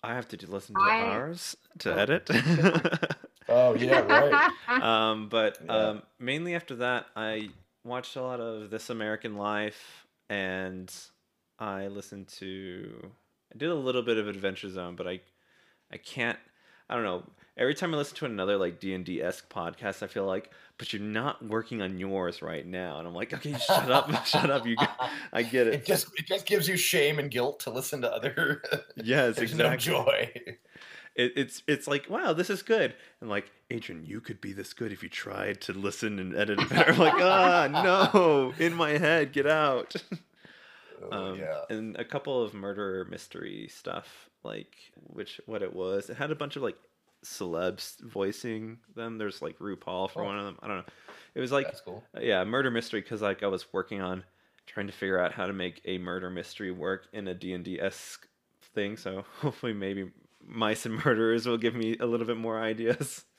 I have to listen to I- ours to oh. edit. Oh yeah, right. um, but Yeah. um, mainly after that, I watched a lot of This American Life, and I listened to. I did a little bit of Adventure Zone, but I, I can't. I don't know. Every time I listen to another like D and D esque podcast, I feel like, but you're not working on yours right now, and I'm like, okay, shut up, shut up. You, I get It it. just it just gives you shame and guilt to listen to other. Yes, There's exactly. no joy. It, it's it's like wow this is good. And like adrian you could be this good if you tried to listen and edit it better. I'm like ah no in my head get out. Oh, um, yeah. and a couple of murder mystery stuff like which what it was it had a bunch of like celebs voicing them. There's like rupaul for Oh. one of them. I don't know. It was like That's cool. uh, yeah murder mystery because like i was working on trying to figure out how to make a murder mystery work in a d&d-esque thing. So hopefully maybe mice and murderers will give me a little bit more ideas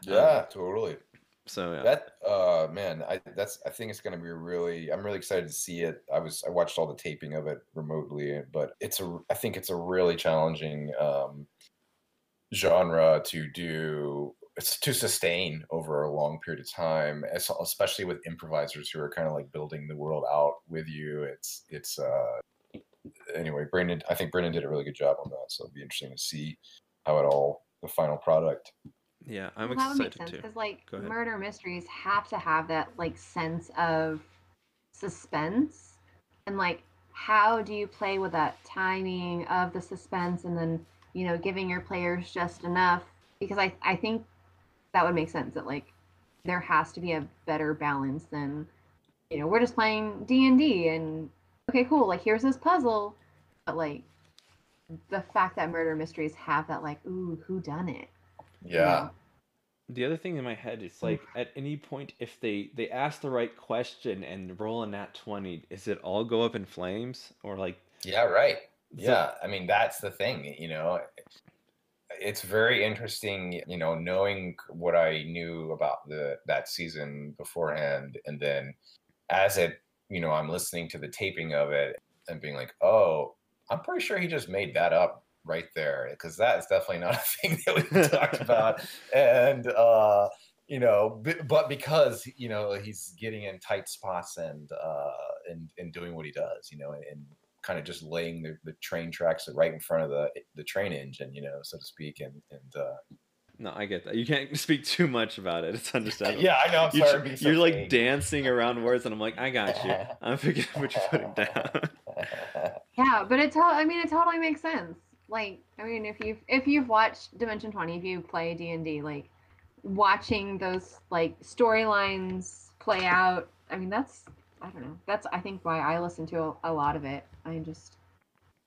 Yeah, totally. so yeah That uh man, I that's I think it's gonna be really I'm really excited to see it. I was I watched all the taping of it remotely, but it's a I think it's a really challenging um genre to do it's to sustain over a long period of time, especially with improvisers who are kind of like building the world out with you. It's it's uh anyway, Brennan I think Brennan did a really good job on that, so it'll be interesting to see how it all the final product. yeah i'm Well, that would make excited sense too because like murder mysteries have to have that like sense of suspense and like how do you play with that timing of the suspense and then you know giving your players just enough because i i think that would make sense that like there has to be a better balance than you know we're just playing d&d and okay cool like here's this puzzle but like the fact that murder mysteries have that like ooh who done it Yeah. the other thing in my head is like at any point if they they ask the right question and roll a nat 20 is it all go up in flames or like Yeah, right. so- Yeah, I mean that's the thing, you know. It's very interesting, you know, knowing what I knew about the that season beforehand, and then as it, you know, I'm listening to the taping of it and being like, oh, I'm pretty sure he just made that up right there because that is definitely not a thing that we talked about, and uh, you know, but because you know he's getting in tight spots and uh, and and doing what he does, you know, and, and kind of just laying the, the train tracks right in front of the the train engine, you know, so to speak, and and uh, no i get that you can't speak too much about it it's understandable yeah, I know. I'm you sorry, I'm being so you're like vague. dancing around words and i'm like i got you i'm figuring out what you're putting down Yeah, but it to- I mean it totally makes sense. Like I mean if you've if you've watched Dimension 20, if you play D&D, like watching those like storylines play out. I mean, that's I don't know. That's I think why I listen to a, a lot of it. I just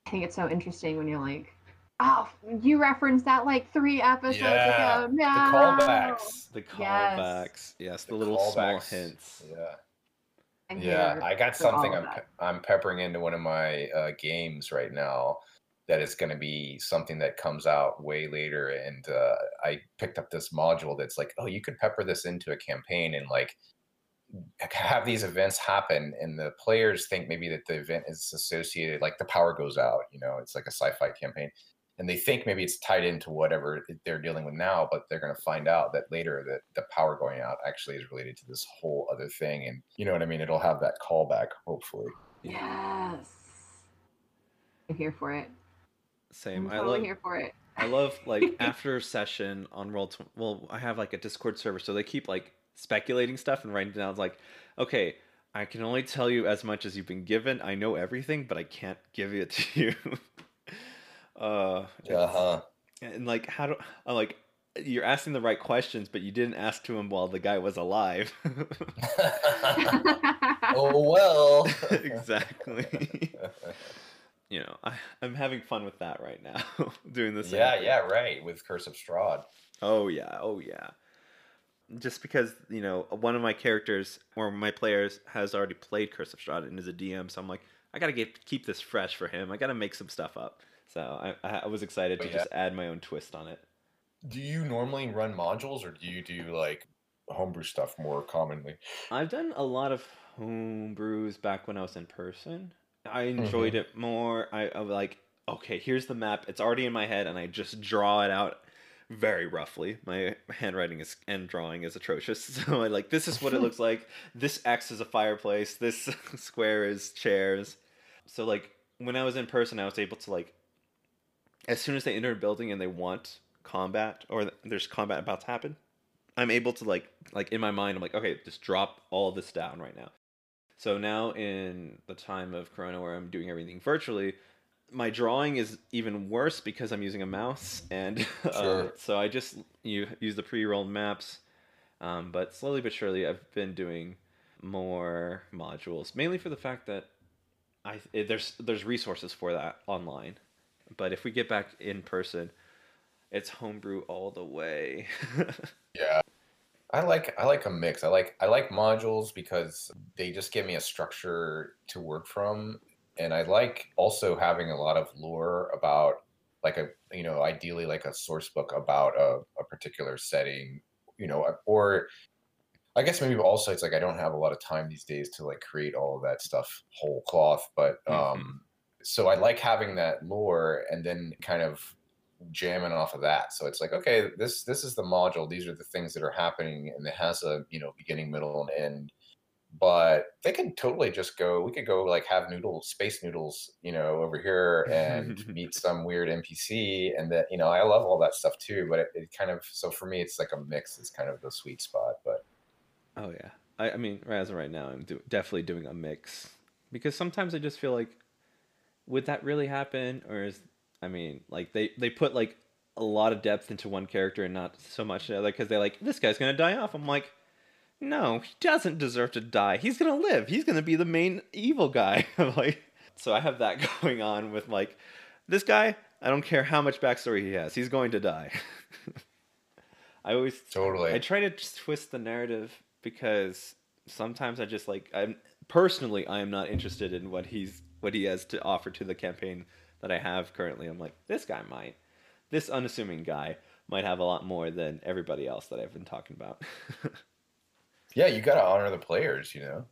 I think it's so interesting when you're like, oh, you referenced that like three episodes Yeah, ago. the No. callbacks. The Yes. callbacks, yes, the, The little small hints. Yeah. I'm Yeah, I got something I'm pe- I'm peppering into one of my uh, games right now that is going to be something that comes out way later and uh, I picked up this module that's like, oh, you could pepper this into a campaign and like have these events happen and the players think maybe that the event is associated like the power goes out, you know, it's like a sci-fi campaign and they think maybe it's tied into whatever they're dealing with now, but they're going to find out that later that the power going out actually is related to this whole other thing. And you know what I mean? It'll have that callback, hopefully. Yes. I'm here for it. Same. I'm I love. here for it. I love like after session on roll. Tw- well, I have like a Discord server, so they keep like speculating stuff and writing down. It's like, okay, I can only tell you as much as you've been given. I know everything, but I can't give it to you. uh, it's- Uh huh. and like, how do I'm like? You're asking the right questions, but you didn't ask to him while the guy was alive. oh well. exactly. you know, I, I'm having fun with that right now, doing same. yeah, yeah, right. With Curse of Strahd. Oh yeah, oh yeah. Just because you know one of my characters or my players has already played Curse of Strahd and is a DM, so I'm like, I gotta get keep this fresh for him. I gotta make some stuff up. So I, I was excited to Oh, yeah. just add my own twist on it. Do you normally run modules, or do you do like homebrew stuff more commonly? I've done a lot of homebrews back when I was in person. I enjoyed mm-hmm. it more. I, I was like, okay, here's the map. It's already in my head, and I just draw it out very roughly. My handwriting is and drawing is atrocious. So I like this is what it looks like. This X is a fireplace. This square is chairs. So like when I was in person, I was able to like, as soon as they enter a building and they want combat or there's combat about to happen, I'm able to like like in my mind I'm like okay just drop all this down right now. So now in the time of Corona where I'm doing everything virtually, my drawing is even worse because I'm using a mouse and uh, so I just you use the pre-rolled maps. Um, but slowly but surely I've been doing more modules mainly for the fact that I it, there's there's resources for that online. But if we get back in person, it's homebrew all the way. Yeah. I like I like a mix. I like I like modules because they just give me a structure to work from and I like also having a lot of lore about like a you know ideally like a source book about a, a particular setting you know or I guess maybe also it's like I don't have a lot of time these days to like create all of that stuff whole cloth but um so I like having that lore and then kind of jamming off of that. So it's like, okay, this this is the module. These are the things that are happening, and it has a you know beginning, middle, and end. But they could totally just go. We could go like have noodles, space noodles, you know, over here and meet some weird NPC, and that you know I love all that stuff too. But it, it kind of so for me, it's like a mix. Is kind of the sweet spot. But Oh yeah, I, I mean, as of right now, I'm do- definitely doing a mix because sometimes I just feel like, would that really happen, or is I mean, like they they put like a lot of depth into one character and not so much the other because they're like, this guy's gonna die off. I'm like, no, he doesn't deserve to die. He's gonna live. He's gonna be the main evil guy. Like, so I have that going on with like, this guy. I don't care how much backstory he has. He's going to die. I always totally, I try to just twist the narrative because sometimes I just like I'm personally I am not interested in what he's what he has to offer to the campaign that I have currently. I'm like this guy might this unassuming guy might have a lot more than everybody else that I've been talking about. yeah, you got to honor the players, you know,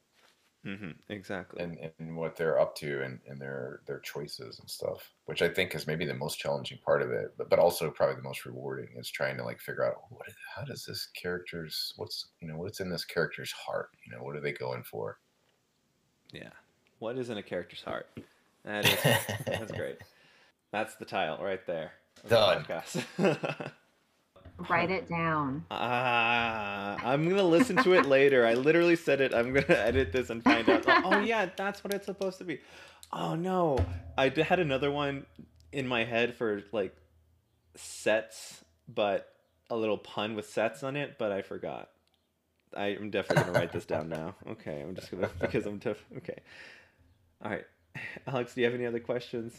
Mm-hmm, exactly. and and what they're up to and and their their choices and stuff. Which I think is maybe the most challenging part of it, but but also probably the most rewarding is trying to like figure out what is, how does this character's what's you know what's in this character's heart. You know, what are they going for? yeah. What is in a character's heart? That is that's great. That's the tile right there. of the podcast. Write it down. Ah, I'm gonna listen to it later. I literally said it. I'm gonna edit this and find out. Oh yeah, that's what it's supposed to be. Oh no, I had another one in my head for like sets, but a little pun with sets on it, but I forgot. I am definitely gonna write this down now. Okay, I'm just gonna because I'm tough. Okay, all right, Alex. Do you have any other questions?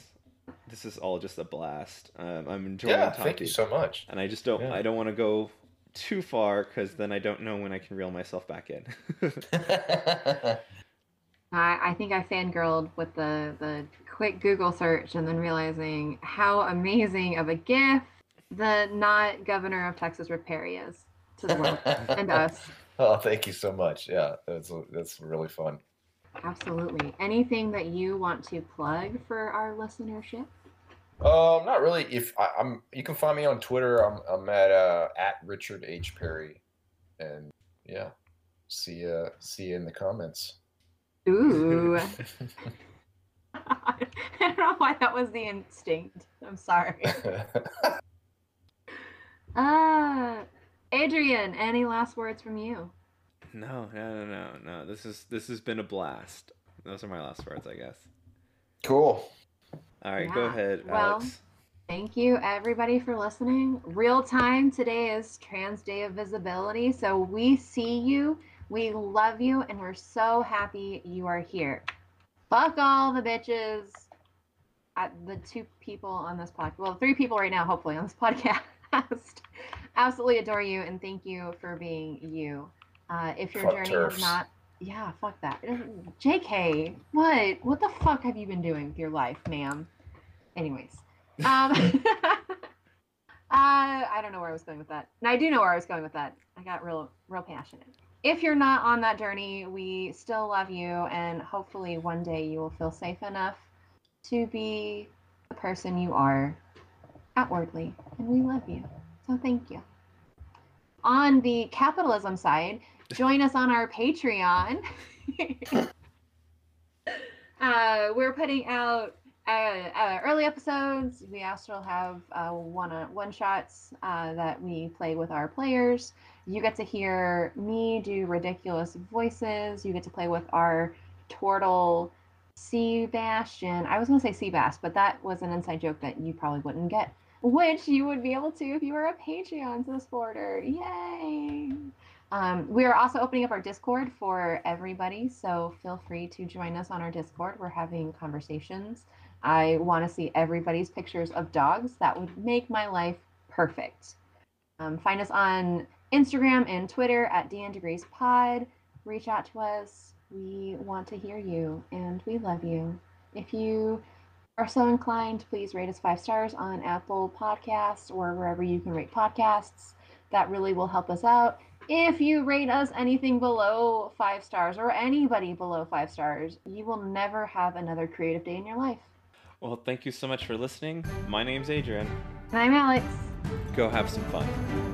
This is all just a blast. Um, I'm enjoying Yeah, talking, thank you so much. and I just don't. Yeah. I don't want to go too far because then I don't know when I can reel myself back in. I, I think I fangirled with the, the quick Google search and then realizing how amazing of a gift the not governor of Texas Rick Perry is to the world and us. Oh, thank you so much. Yeah, that's that's really fun. Absolutely. Anything that you want to plug for our listenership? Um, not really. If I, I'm, you can find me on Twitter. I'm I'm at uh, at Richard H Perry, and yeah, see ya see you in the comments. Ooh. I don't know why that was the instinct. I'm sorry. Uh, Adrian, any last words from you? No, no, no, no, no. This is this has been a blast. Those are my last words, I guess. cool. All right, go Yeah, ahead, well, Alex. Thank you, everybody, for listening. Real time today is Trans Day of Visibility. So we see you, we love you, and we're so happy you are here. Fuck all the bitches. At the two people on this podcast, well, three people right now, hopefully, on this podcast. Absolutely adore you and thank you for being you. Uh, if your Fuck journey turfs. has not, yeah, fuck that. JK, what? What the fuck have you been doing with your life, ma'am? Anyways. Um, uh, I don't know where I was going with that. And I do know where I was going with that. I got real, real passionate. If you're not on that journey, we still love you, and hopefully one day you will feel safe enough to be the person you are outwardly, and we love you. So thank you. On the capitalism side, join us on our Patreon. uh, we're putting out uh, uh, early episodes. We also have uh, one on one shots uh, that we play with our players. You get to hear me do ridiculous voices. You get to play with our turtle Sebastian. I was gonna say Seabass, but that was an inside joke that you probably wouldn't get, which you would be able to if you were a Patreon supporter. Yay! Um, we are also opening up our Discord for everybody, so feel free to join us on our Discord. We're having conversations. I want to see everybody's pictures of dogs. That would make my life perfect. Um, find us on Instagram and Twitter at Dan Degrees Pod. Reach out to us. We want to hear you and we love you. If you are so inclined, please rate us five stars on Apple Podcasts or wherever you can rate podcasts. That really will help us out. If you rate us anything below five stars or anybody below five stars, you will never have another creative day in your life. Well, thank you so much for listening. My name's Adrian. And I'm Alex. Go have some fun.